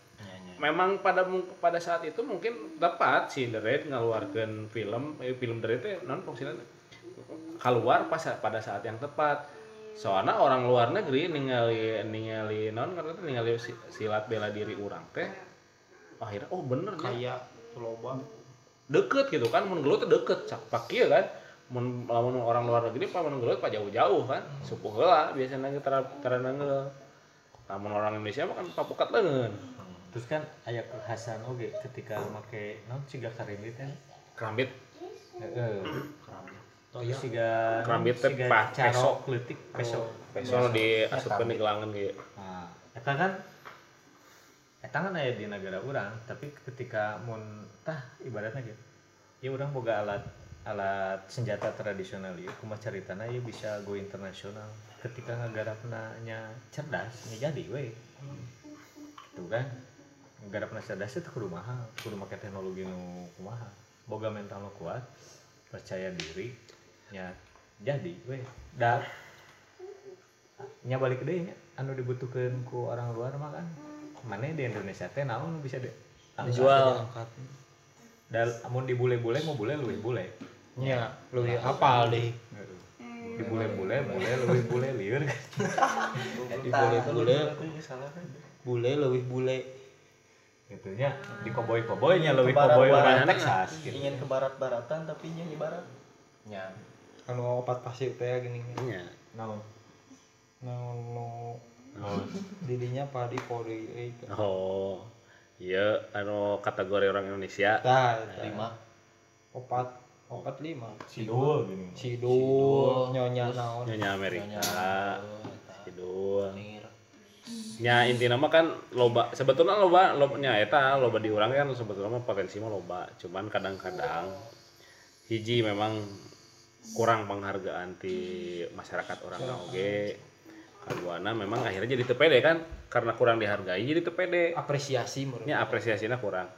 memang pada pada saat itu mungkin tepat si The Raid ngeluarkan film eh, film The Raid teh non fungsinya keluar pas pada saat yang tepat. Soalnya orang luar negeri ningali ningali non karena ningali si- silat bela diri orang teh akhirnya oh bener kayak loba deket gitu kan mun gelut deket cak pak ieu kan? Mun lamun orang luar negeri pa mun gelut pa jauh-jauh kan? Supuh heula ge tara tara nangeul lamun orang Indonesia mah kan papukat leungeun terus kan aya kekhasan oge ketika make non siga karimit teh kerambit. Heeh. Toya siga Kerambit teh siga pa- caro peso. peso. Peso. Nu diasupkeun di gelangan gitu nah eta kan eta kan aya di negara urang tapi ketika mun tah ibaratnya gitu ya urang boga alat alat senjata tradisional ieu kumaha caritana ieu bisa go internasional. Ketika ngagarapna nya cerdas nya jadi we gitu kan ngagarapna cerdas itu kudu mahal. Kudu make teknologi nu kumaha. Boga mental nu kuat percaya diri nya jadi we da nya balik deui nya anu dibutuhkeun ku orang luar mah kan mana di Indonesia teh naon nu bisa de Dijual. angkat dal amun di bule-bule mau bule luwih bule. Nya lebih apal deh. Di bule-bule bule luwih bule lieur di bule bule. Bule lebih bule gitu nya di koboi-koboi nya leuwih Kebarat- koboi barat. orang Texas gitu. Ingin ke barat-baratan tapi nya ibarat nya anu opat pasir teh gini. Nya nu nu naon didinya padi podi eh oh. Iya anu kategori orang Indonesia. Tah lima. Opat. Opat lima. Sidul gini. Sidul nyonya naon. Nyonya Amerika. Nyonya. Sidul. Nya intinya mah kan loba sebetulnya loba loba nya eta loba diurang kan sebetulnya potensi mah loba. Cuman kadang-kadang hiji memang kurang penghargaan di masyarakat orang oge. Kaduana memang akhirnya jadi tepede kan karena kurang dihargai jadi tepede. Apresiasi menurut nya apresiasinya kurang.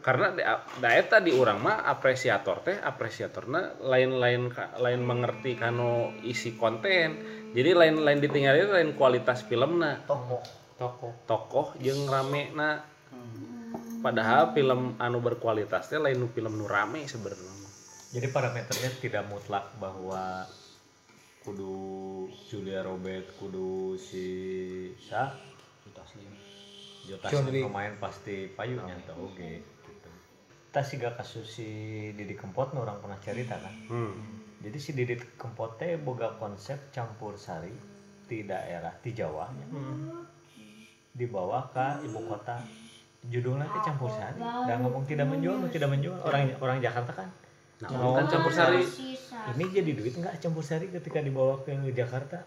Karena da da eta di urang mah apresiator teh apresiatorna lain-lain lain mengerti kanu isi konten jadi lain-lain ditinggalin lain kualitas filmna. Tokoh. Tokoh. Tokoh jeung rame na padahal film anu berkualitas teh lain nu film nu rame sebenarnya. Jadi parameternya tidak mutlak bahwa kudu Julia Robert, kudu si Sa, Taslim Jota John Slim Wick. pemain pasti payungnya tau oke gitu. Kita sih gak kasus si Didi Kempot nu orang pernah cerita kan. hmm. Jadi si Didi Kempot teh boga konsep campur sari di daerah di Jawa. Nya. dibawa ke ibu kota. Judulnya teh campur sari. dan ngomong tidak menjual nu tidak menjual. Orang orang Jakarta kan? Nah kan campur sari. ini jadi duit nggak campur sari ketika dibawa ke Jakarta?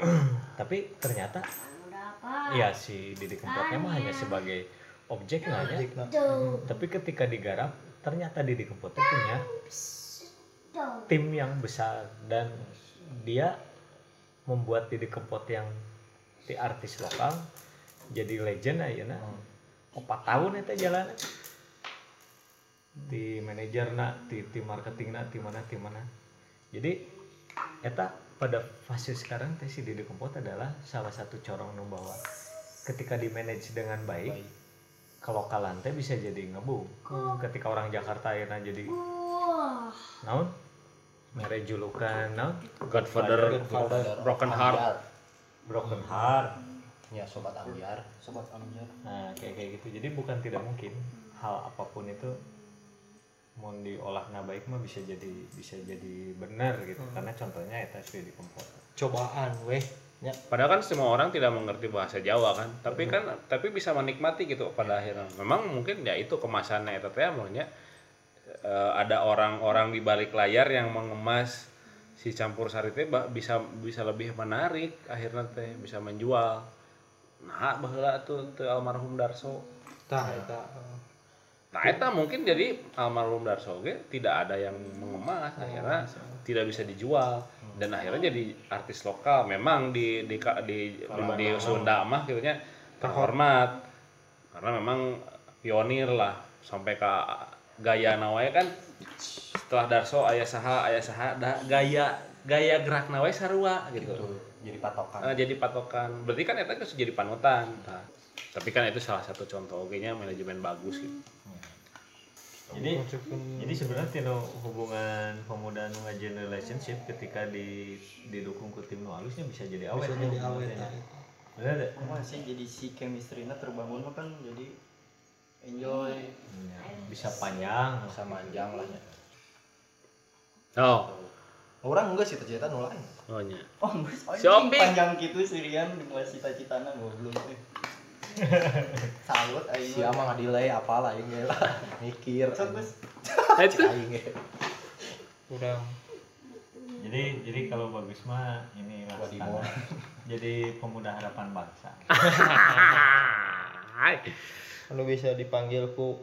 Tapi ternyata ya si Didi Kempotnya mah hanya sebagai objek lah ya? Tapi ketika digarap ternyata Didi Kempotnya punya tim yang besar dan dia membuat Didi Kempot yang di artis lokal jadi legend ayeuna empat tahun itu jalan. Di manajer di tim marketing di mana di mana. Jadi eta pada fase sekarang teh si Didi Kempot adalah salah satu corong nu bahwa ketika di manage dengan baik, kelokalan teh bisa jadi ngebum ketika orang Jakarta ayeuna jadi naon? Mere julukan naon? Godfather Godfather. Broken Heart. Ambyar. broken heart. Ya sobat ambiar sobat amjar nah kayak kayak gitu. Jadi bukan tidak mungkin hal apa pun itu mau diolah na baik mah bisa jadi bisa jadi benar gitu. Karena contohnya eta si di cobaan weh. Padahal kan semua orang tidak mengerti bahasa Jawa kan, tapi kan tapi bisa menikmati gitu pada akhirnya. Memang mungkin ya itu kemasannya itu teh eh, ada orang-orang di balik layar yang mengemas si campur sari teh bisa bisa lebih menarik akhirnya teh bisa menjual. Nah, baheula tuh teu almarhum Darso. tah. Eta. Nah, eta mungkin jadi almarhum Darso ge tidak ada yang mengemas akhirnya tidak bisa dijual. Dan akhirnya jadi artis lokal memang di di di, di, di Sunda mah gitu nya terhormat. Karena memang pionir lah sampai ke gaya nawai kan setelah Darso ayah saha ayah saha da, gaya gaya gerak nawai sarua gitu. Gitu jadi patokan. Eh, jadi patokan. Berarti kan eta geus jadi panutan Tah. tapi kan itu salah satu contoh oke nya manajemen bagus gitu. Jadi jadi sebenarnya tino hubungan pemuda nu ngajian relationship ketika di didukung ku tim nu halusnya bisa jadi awet. Bisa ya, jadi awet tah. bener deh masih jadi si chemistry-nya terbangun mah kan jadi enjoy. Ya, bisa panjang bisa manjang lah. Ya oh. Orang enggak sih ternyata nu lain oh nya oh geus Shopping. panjang gitu sirian di kelas cita-citana goblok teh salut aing si ama ngadilai apalah aing ge lah. Mikir Sok, Gus. itu. Kurang. Jadi jadi kalau bagus mah ini lah jadi pemuda harapan bangsa. Hai. Anu bisa dipanggil ku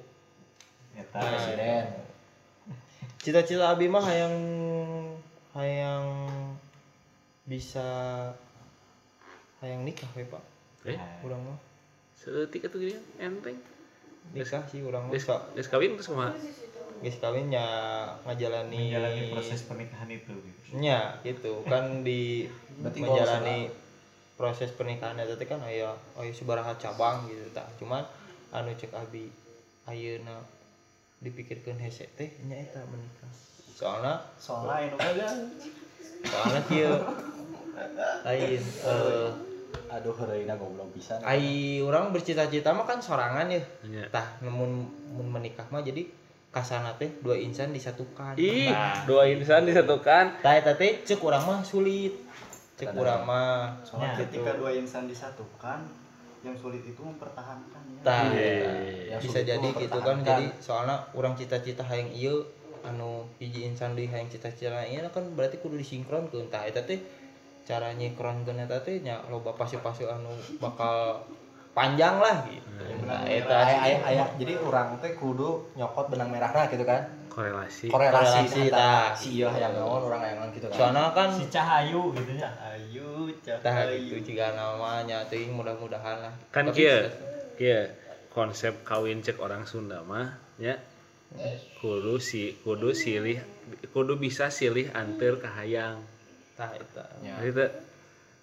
Eta presiden. Cita-cita abi mah hayang hayang bisa hayang nikah we pak. Eh, urang mah. Seetik itu gini enteng. nikah sih urang mah Geus kawin terus kumaha? geus kawin nya ngajalani menjalani proses pernikahan itu gitu. nya gitu. Kan di Berarti menjalani proses pernikahan itu kan aya aya sabaraha cabang gitu tak cuman anu cek abi ayeuna dipikirkeun hese teh? Nya eta menikah soalnya soalnya anu kan soalnya kieu. Lain eh aduh heureuna goblok bisa. ai urang bercita-cita mah kan sorangan ya. Nya. tah namun mun menikah mah jadi kasana teh dua insan disatukan. Ih, Nah, dua insan disatukan. tah eta teh cek urang mah sulit. Cek urang mah soalnya gitu. ketika dua insan disatukan yang sulit itu mempertahankan ya. Tah Iya. Yang bisa itu jadi gitu kan. Jadi soalnya orang cita-cita hayang ieu anu hiji insan deui hayang cita-cita ieu kan berarti kudu disinkronkeun tah eta teh cara nyinkronkeun eta teh nya loba pase-pase anu bakal panjang lah gitu. Nah eta aya aya aya. Jadi orang teh kudu nyokot benang merahna gitu kan Korelasi. korelasi Korelasi, tah. si ieu hayang naon orang hayang naon gitu kan. Soalnya kan si Cahayu gitu ya. Ayu cahayu. gitu jika namanya teuing mudah-mudahan lah. Kan kieu. Kieu konsep kawin cek orang Sunda mah ya. Kudu si kudu silih kudu bisa silih anter ke hayang. Tah eta Ya. Gitu.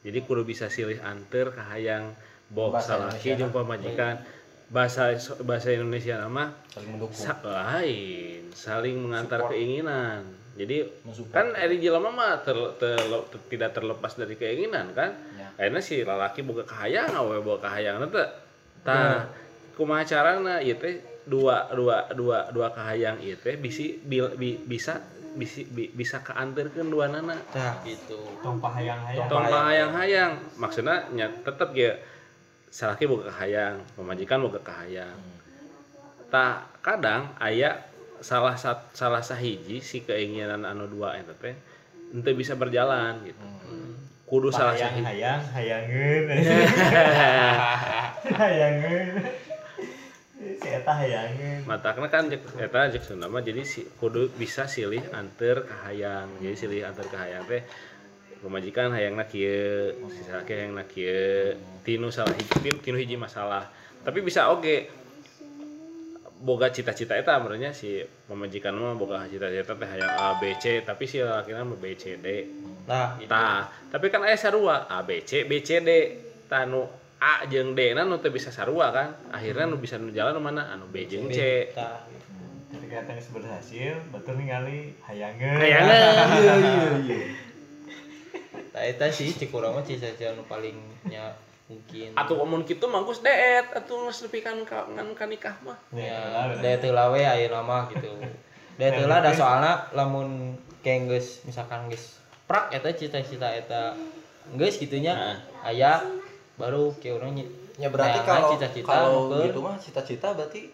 jadi kudu bisa silih anter ke hayang. Box Bahasa salaki Indonesia jeung pamajikan bahasa bahasa Indonesia nama saling mendukung. sa- lain saling mengantar Support. keinginan. Jadi Mensupport. kan eri jelema mah ter- ter- ter- tidak terlepas dari keinginan kan? Ya. akhirnya si lalaki boga kahayang awe boga kahayang teh tah kumaha carana ieu teh dua dua dua dua kahayang ieu teh bisi bil- bi- bisa bisi bi- bisa kaanterkeun dua nana. Tah gitu. Tong pahayang-hayang. Tong kahayang-hayang maksudnya nya tetep ya salaki boga kahayang pemajikan boga kahayang. Tak kadang aya salah sat, salah sahiji si keinginan anu dua eta teh ente bisa berjalan gitu. Kudu salah sahiji. Hayang hayangeun. Hayangeun. Eta hayangeun. Matakna kan jek eta jek Sunda mah jadi si kudu bisa silih anter kahayang. Jadi silih anter kahayang teh pemajikan hayangna kieu si salaki hayangna kieu tinu salah hiji tinu, hiji masalah tapi bisa oke boga cita-cita eta sebenarnya si pemajikan mah boga cita-cita teh hayang A B C tapi si lalakina mah B C D nah gitu Tah, tapi kan aya sarua A B C B C D. Tah nu A jeung D na nu teu bisa sarua kan. Akhirnya nu bisa nu jalan mana anu B jeung C. tah gitu. ketika teh geus berhasil betul ningali hayangeun Hayangeun. iya iya iya eta sih cik urang mah cita-cita nu paling nya mungkin Atuh mun kitu mangkus deet atuh geus nepi kan ka ngan ka nikah mah. ya daya teula we ayeuna mah gitu daya teula da soalna lamun kayak geus misalkan geus prak eta cita-cita eta geus gitunya Nah. aya baru ke urang ya berarti kalau cita-cita kalau gitu mah cita-cita berarti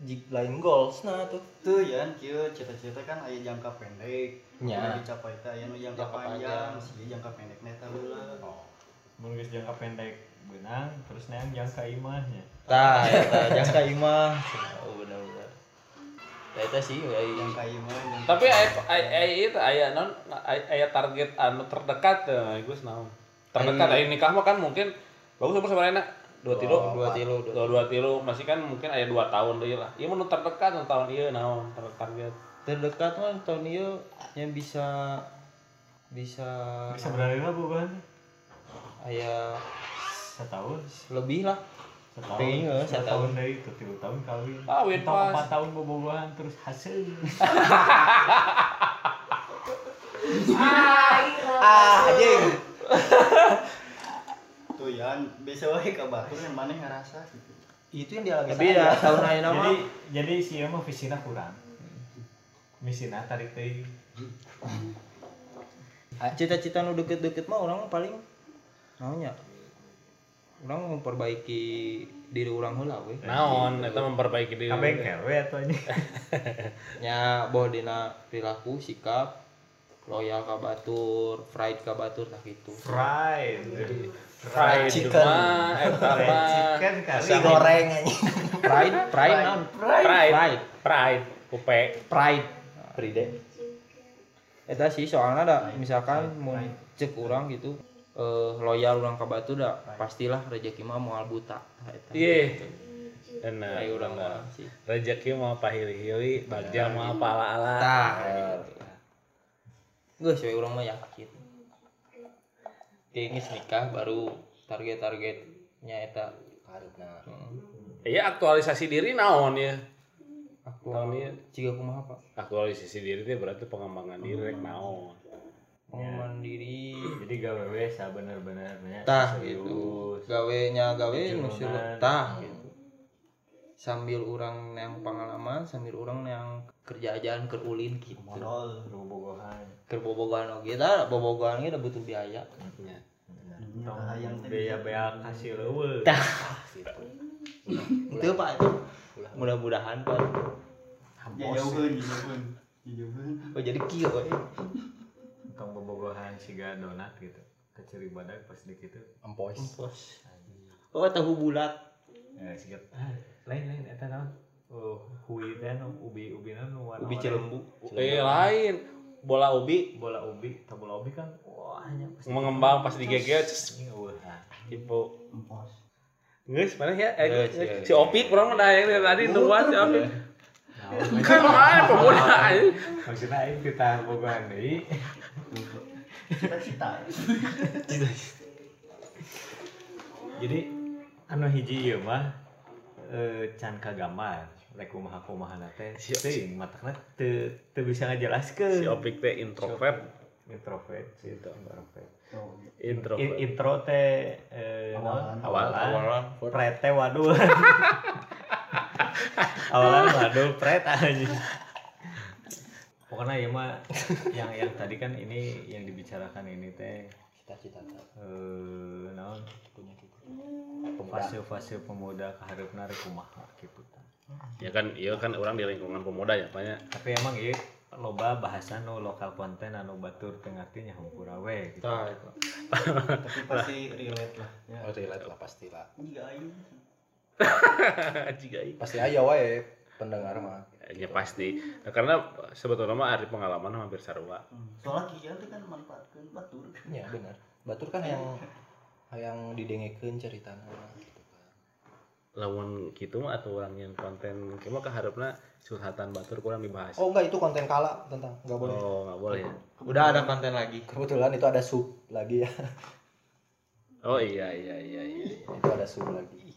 jik lain goals nah tuh tuh ya kieu cita-cita kan aya jangka pendek Nya. Udah dicapai teh aya nu jangka Jangka panjang panjang. si jangka pendek neta heula mun geus jangka pendek benang terus neang jangka imahnya tah eta jangka imah oh bener bener tah eta sih we jangka ieu mah jangka- Tapi aya itu aya non aya target anu terdekat teh Gus naon. Terdekat aya nikah mah kan mungkin bagus umur sebenarnya dua tilu? Dua tilu dua dua dua tilu. Masih kan mungkin aya dua tahun deui lah. Ieu mun nu terdekat tahun ieu naon target. terdekat mah tahun ieu yang bisa bisa bisa berani lah bukan aya setahun. lebih lah. Setahun. Pengen setahun. setahun. dari itu tiga tahun kawin. Kawin pas. empat tahun bobogohan terus hasil. Ah anjing ya bisa wae ka batur yang mana ngerasa gitu. Itu yang dialami tapi ya tahun ayeuna mah jadi jadi si mah visina kurang. Misina tarik teh. Cita-cita nu deket-deket mah orang paling naonnya orang memperbaiki diri orang heula we. Naon eta memperbaiki diri. kabengkel we atuh ini nya boh dina perilaku sikap loyal ka batur pride ka batur tah kitu fried Fried chicken. mah eta fried mah chicken goreng anjing pride naon pride pride pride kupe pride. Pride eta sih soalnya ada misalkan mau cek orang gitu eh loyal orang ke batu dah pastilah rezeki mah moal buta eta. Iya. Enak. Kayak urang mah sih. Rezeki mau pahili-hili, bagja mau pala-ala. tah geus we urang mah yakin Kayaknya nikah baru target-targetnya eta. Harusnya hmm. Iya aktualisasi diri naon ya. aku Tahun ieu ciga kumaha pak? Aktualisasi diri itu berarti pengembangan diri rek naon. pengembangan diri. Jadi gawe we sabener-benernya tah gitu. Gawe nya gawe nusul tah gitu sambil orang yang pengalaman sambil orang yang kerjaan kerulin gitu. Modal bobogohan kerbobogan oke kita bobogan kita butuh biaya. Ya. tong hayang teh bea-bea kasih leuweul tah itu pak mudah-mudahan pak. Jauheun jauheun jauheun oh jadi kio eh. tong bobogohan siga donat gitu. Keciri badak pas di kitu empos. Empos. oh tahu bulat. Ya lain lain eta naon? Oh hui teh nu ubi ubi nu warna ubi cilembu. Eh lain. Bola ubi. Bola ubi tah bola ubi kan? Wah hanya mengembang pas digegel cus, ini tipu. empos Geus mana ya? Eh, eh, geus. si Opik urang mah da yang tadi nuan si Opik. kan mana pemuda anjing. maksudnya aing kita bogohan deui cita-cita. Jadi anu hiji ieu mah eh, can kagambar rek kumaha kumaha teh teuing matakna teu teu bisa ngajelaskeun. si opik teh introvert. Introvert sih itu introvert. Oh, introvert. In- intro teh eh, Awalan. awalan. Pret teh waduh. Awalan waduh pret aja pokoknya ya mah yang yang tadi kan ini yang dibicarakan ini teh cita-cita eh naon punya kita fase-fase pemuda keharapna rek kumaha gitu ya kan iya kan orang di lingkungan pemuda ya banyak tapi emang iya loba bahasa nu lokal konten anu batur tengah nya hampura we gitu. Eta. tapi pasti relate lah ya oh relate lah pasti lah Iya, aing. jika iya. pasti aya wae pendengar mah ya pasti Nah, karena sebetulnya mah hari pengalaman hampir sarua Hmm. soalnya kieu teh kan manfaatkeun batur ya benar batur kan yang yang didengekeun ceritana gitu kan. Lawan gitu mah atau orang yang konten cuma keharapna curhatan batur kurang dibahas. Oh enggak itu konten kala tentang nggak boleh. Oh nggak boleh. Ya Udah ada konten lagi. kebetulan itu ada sub lagi ya. Oh iya iya iya iya itu ada sub lagi.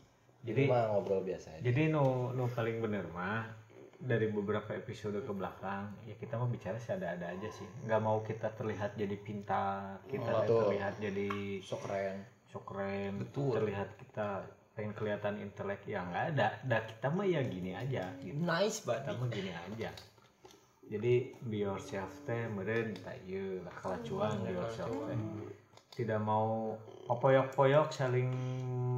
Jadi- jadi mah ngobrol biasa aja. Jadi nu nu paling bener mah dari beberapa episode ke belakang ya kita mau bicara ada-ada aja sih. Nggak mau kita terlihat jadi pintar, kita Betul. terlihat jadi sok keren sok keren, terlihat kita pengen kelihatan intelek ya nggak ada. Dah kita mah ya gini aja gitu. nice Kita mah gini aja. Jadi be yourself teh meureun tak ieu lah kalacuan be yourself teh. Tidak mau poyok-poyok saling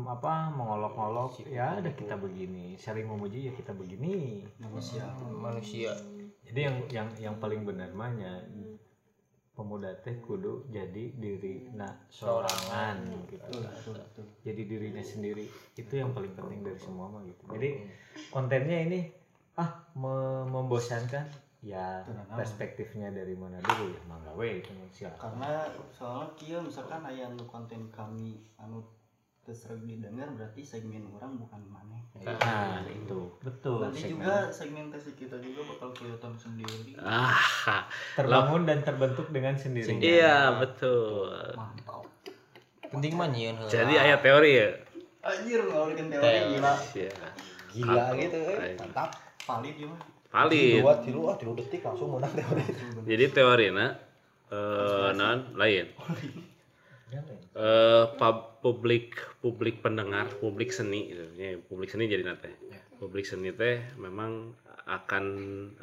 apa mengolok-olok ya ada kita begini saling memuji ya kita begini manusia Manusia. jadi yang yang yang paling benar mahnya pemuda teh kudu jadi diri nah sorangan. gitu. Betul betul betul. Jadi dirinya sendiri itu yang paling penting dari semua mah gitu. Jadi kontennya ini ah me- membosankan? Ya Tenang. perspektifnya dari mana dulu? Ya mangga we itu silakan. Karena soalnya kieu misalkan aya anu konten kami anu terserah didengar berarti segmen orang bukan maneh. Nah itu. Betul nanti segmen. juga segmentasi kita juga bakal kelihatan sendiri. Ah terbangun dan terbentuk dengan sendirinya. Iya betul. Mantap. Penting mah heula. jadi ayat teori ya? Anjir ngawalikeun teori Teori. gila. Iya. gila Apa? gitu eh. Mantap. Valid ya mah. Valid. Dua tilu ah tilu detik langsung menang teori. Jadi teorinya eh non lain. Eh pub- publik publik pendengar publik seni gitu. Ya, publik seni jadi nate. Publik seni teh memang akan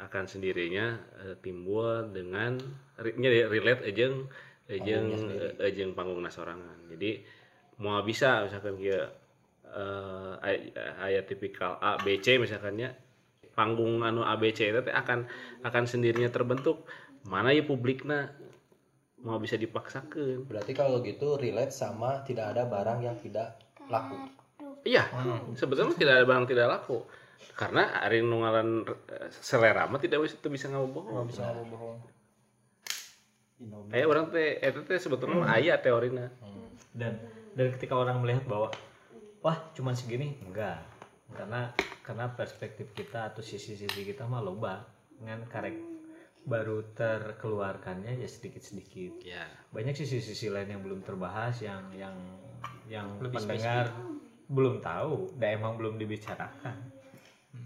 akan sendirinya eh, timbul dengan nya relate ejeng ejeng eh, ejeng panggung nasorangan. Jadi mau bisa misalkan kia eh, ay- aya tipikal A B C misalkannya panggung anu A B C itu akan akan sendirinya terbentuk. Mana ya publikna mau bisa dipaksakan. Berarti kalau gitu relate sama tidak ada barang yang tidak laku. Iya sebetulnya tidak ada barang tidak laku. Karena hari nungalan eh, selera mah tidak bisa bisa ngabobohong. Bisa ngomong bohong eh orang teh itu teh sebetulnya mah aya teorina. Dan dan ketika orang melihat bahwa wah cuman segini? Enggak. Karena karena perspektif kita atau sisi-sisi kita mah loba dengan karek baru terkeluarkannya ya sedikit-sedikit. Ya. Banyak sisi-sisi lain yang belum terbahas yang yang yang Lebih pendengar belum tahu dan emang belum dibicarakan.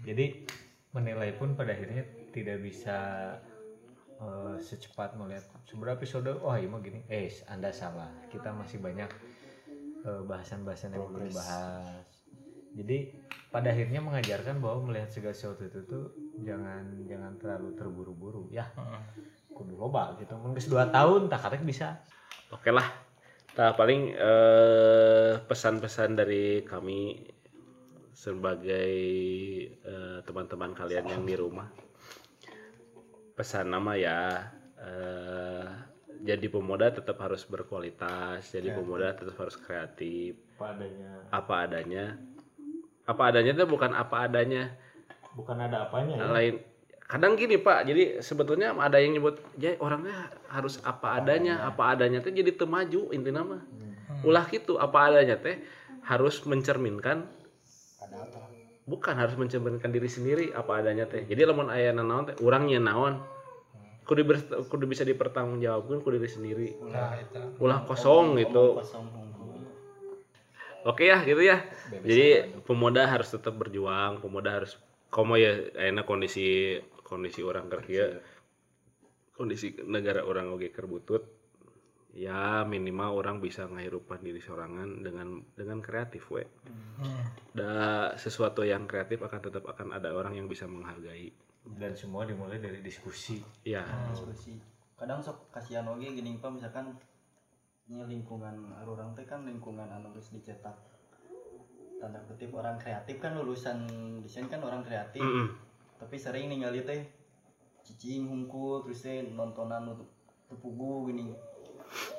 Jadi menilai pun pada akhirnya tidak bisa eh, secepat melihat seberapa episode. Oh iya mah gini. Eh anda salah. Kita masih banyak eh, bahasan-bahasan yang belum dibahas jadi pada akhirnya mengajarkan bahwa melihat segala sesuatu itu tuh jangan jangan terlalu terburu-buru. Ya kudu loba gitu. Mungkin dua tahun tak karek bisa. Oke lah. Nah paling eh, pesan-pesan dari kami sebagai eh, teman-teman kalian yang di rumah. Pesan nama ya eh, jadi pemuda tetap harus berkualitas jadi pemuda tetap harus kreatif. Padanya apa adanya apa adanya itu bukan apa adanya. Bukan ada apanya ya. lain. Kadang gini pak jadi sebetulnya ada yang nyebut ya orangnya harus apa adanya apa adanya teh jadi temaju intinya mah. Ulah gitu apa adanya teh harus mencerminkan. Ada apa? Bukan harus mencerminkan diri sendiri apa adanya teh. Jadi lamun aya nanaon teh urang nyeun naon. Kudu ber- kudu bisa dipertanggungjawabkan ku diri sendiri. Itu ulah kosong gitu. kosong oke ya gitu ya. Jadi pemuda harus tetap berjuang pemuda harus komo ya enak kondisi kondisi orang kerja kondisi negara orang oge kerbutut ya minimal orang bisa ngahirupan diri sorangan dengan dengan kreatif we. Da sesuatu yang kreatif akan tetap akan ada orang yang bisa menghargai. Dan semua dimulai dari diskusi. Ya. Diskusi. Kadang sok kasihan oge gini pak misalkan ini lingkungan orang teh kan lingkungan anu geus dicetak. Tanda kutip orang kreatif kan lulusan desain kan orang kreatif. Mm-mm. tapi sering ningali teh cicing hungkul terus teh nontonan nu tepugu gini.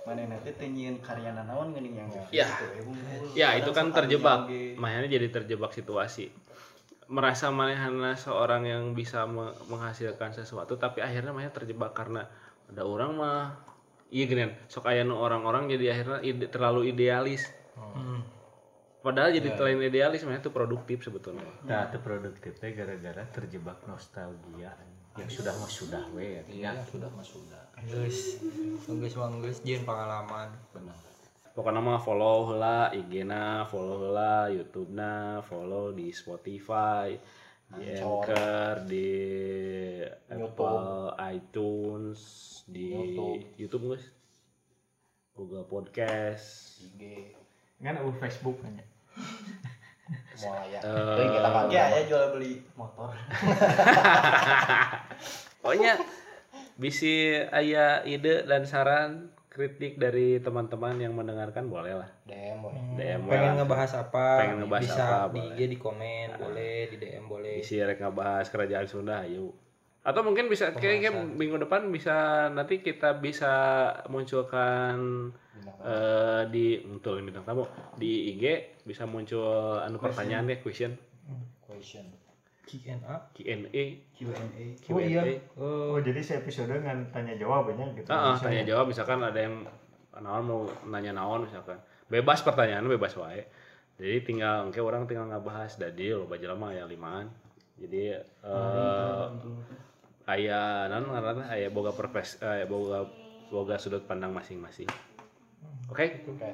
Mana nanti teh nyieun karya naon gini yang Ya. gitu, ya Kadang itu kan terjebak. makanya jadi terjebak situasi. Merasa manehana seorang yang bisa me- menghasilkan sesuatu tapi akhirnya makanya terjebak karena ada orang mah iya gini sok aya nu orang-orang jadi akhirnya ide- terlalu idealis. Padahal jadi terlalu idealis makanya itu produktif sebetulnya. Nah itu produktifnya gara-gara terjebak nostalgia yang sudah mah sudah we. Ya sudah mas sudah. Geus. Geus mah geus jeung pengalaman. Pokoknya mah follow heula IG-na follow heula YouTube-na follow di Spotify di Anchor. Di Apple iTunes YouTube, guys. Google Podcast. IG kan ada Facebook hanya. Semua ya. Eh, Itu yang kita pakai. Ya ya jual beli motor. Pokoknya bisi aya ide dan saran kritik dari teman-teman yang mendengarkan boleh lah. DM boleh. DM pengen ngebahas apa? Pengen ngebahas bisa apa, di boleh. IG di komen boleh di DM boleh. Isi rek ngebahas kerajaan Sunda ayo atau mungkin bisa kayaknya minggu depan bisa nanti kita bisa munculkan eh, di betul bintang tamu. Di IG bisa muncul anu pertanyaan deh question. Question. Q&A Q&A Q&A oh iya. Oh, oh jadi saya episode dengan tanya jawabnya gitu. Ah, ah, tanya jawab misalkan ada yang naon mau nanya naon misalkan. Bebas pertanyaan bebas wae. Jadi tinggal oke orang tinggal ngabahas dari lo baca lama ya limaan. Jadi eh aya naon ngaranna aya boga perpes aya boga boga sudut pandang masing-masing. Oke Oke.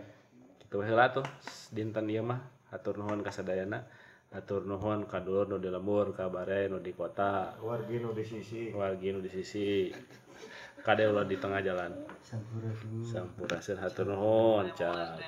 kitu heula tuh dinten ieu mah hatur nuhun ka sadayana hatur nuhun ka dulur nu di lembur ka bare nu di kota. Wargi nu di sisi. Wargi nu di sisi. Kade ulah di tengah jalan. Sampurasun. Sampurasun hatur nuhun ca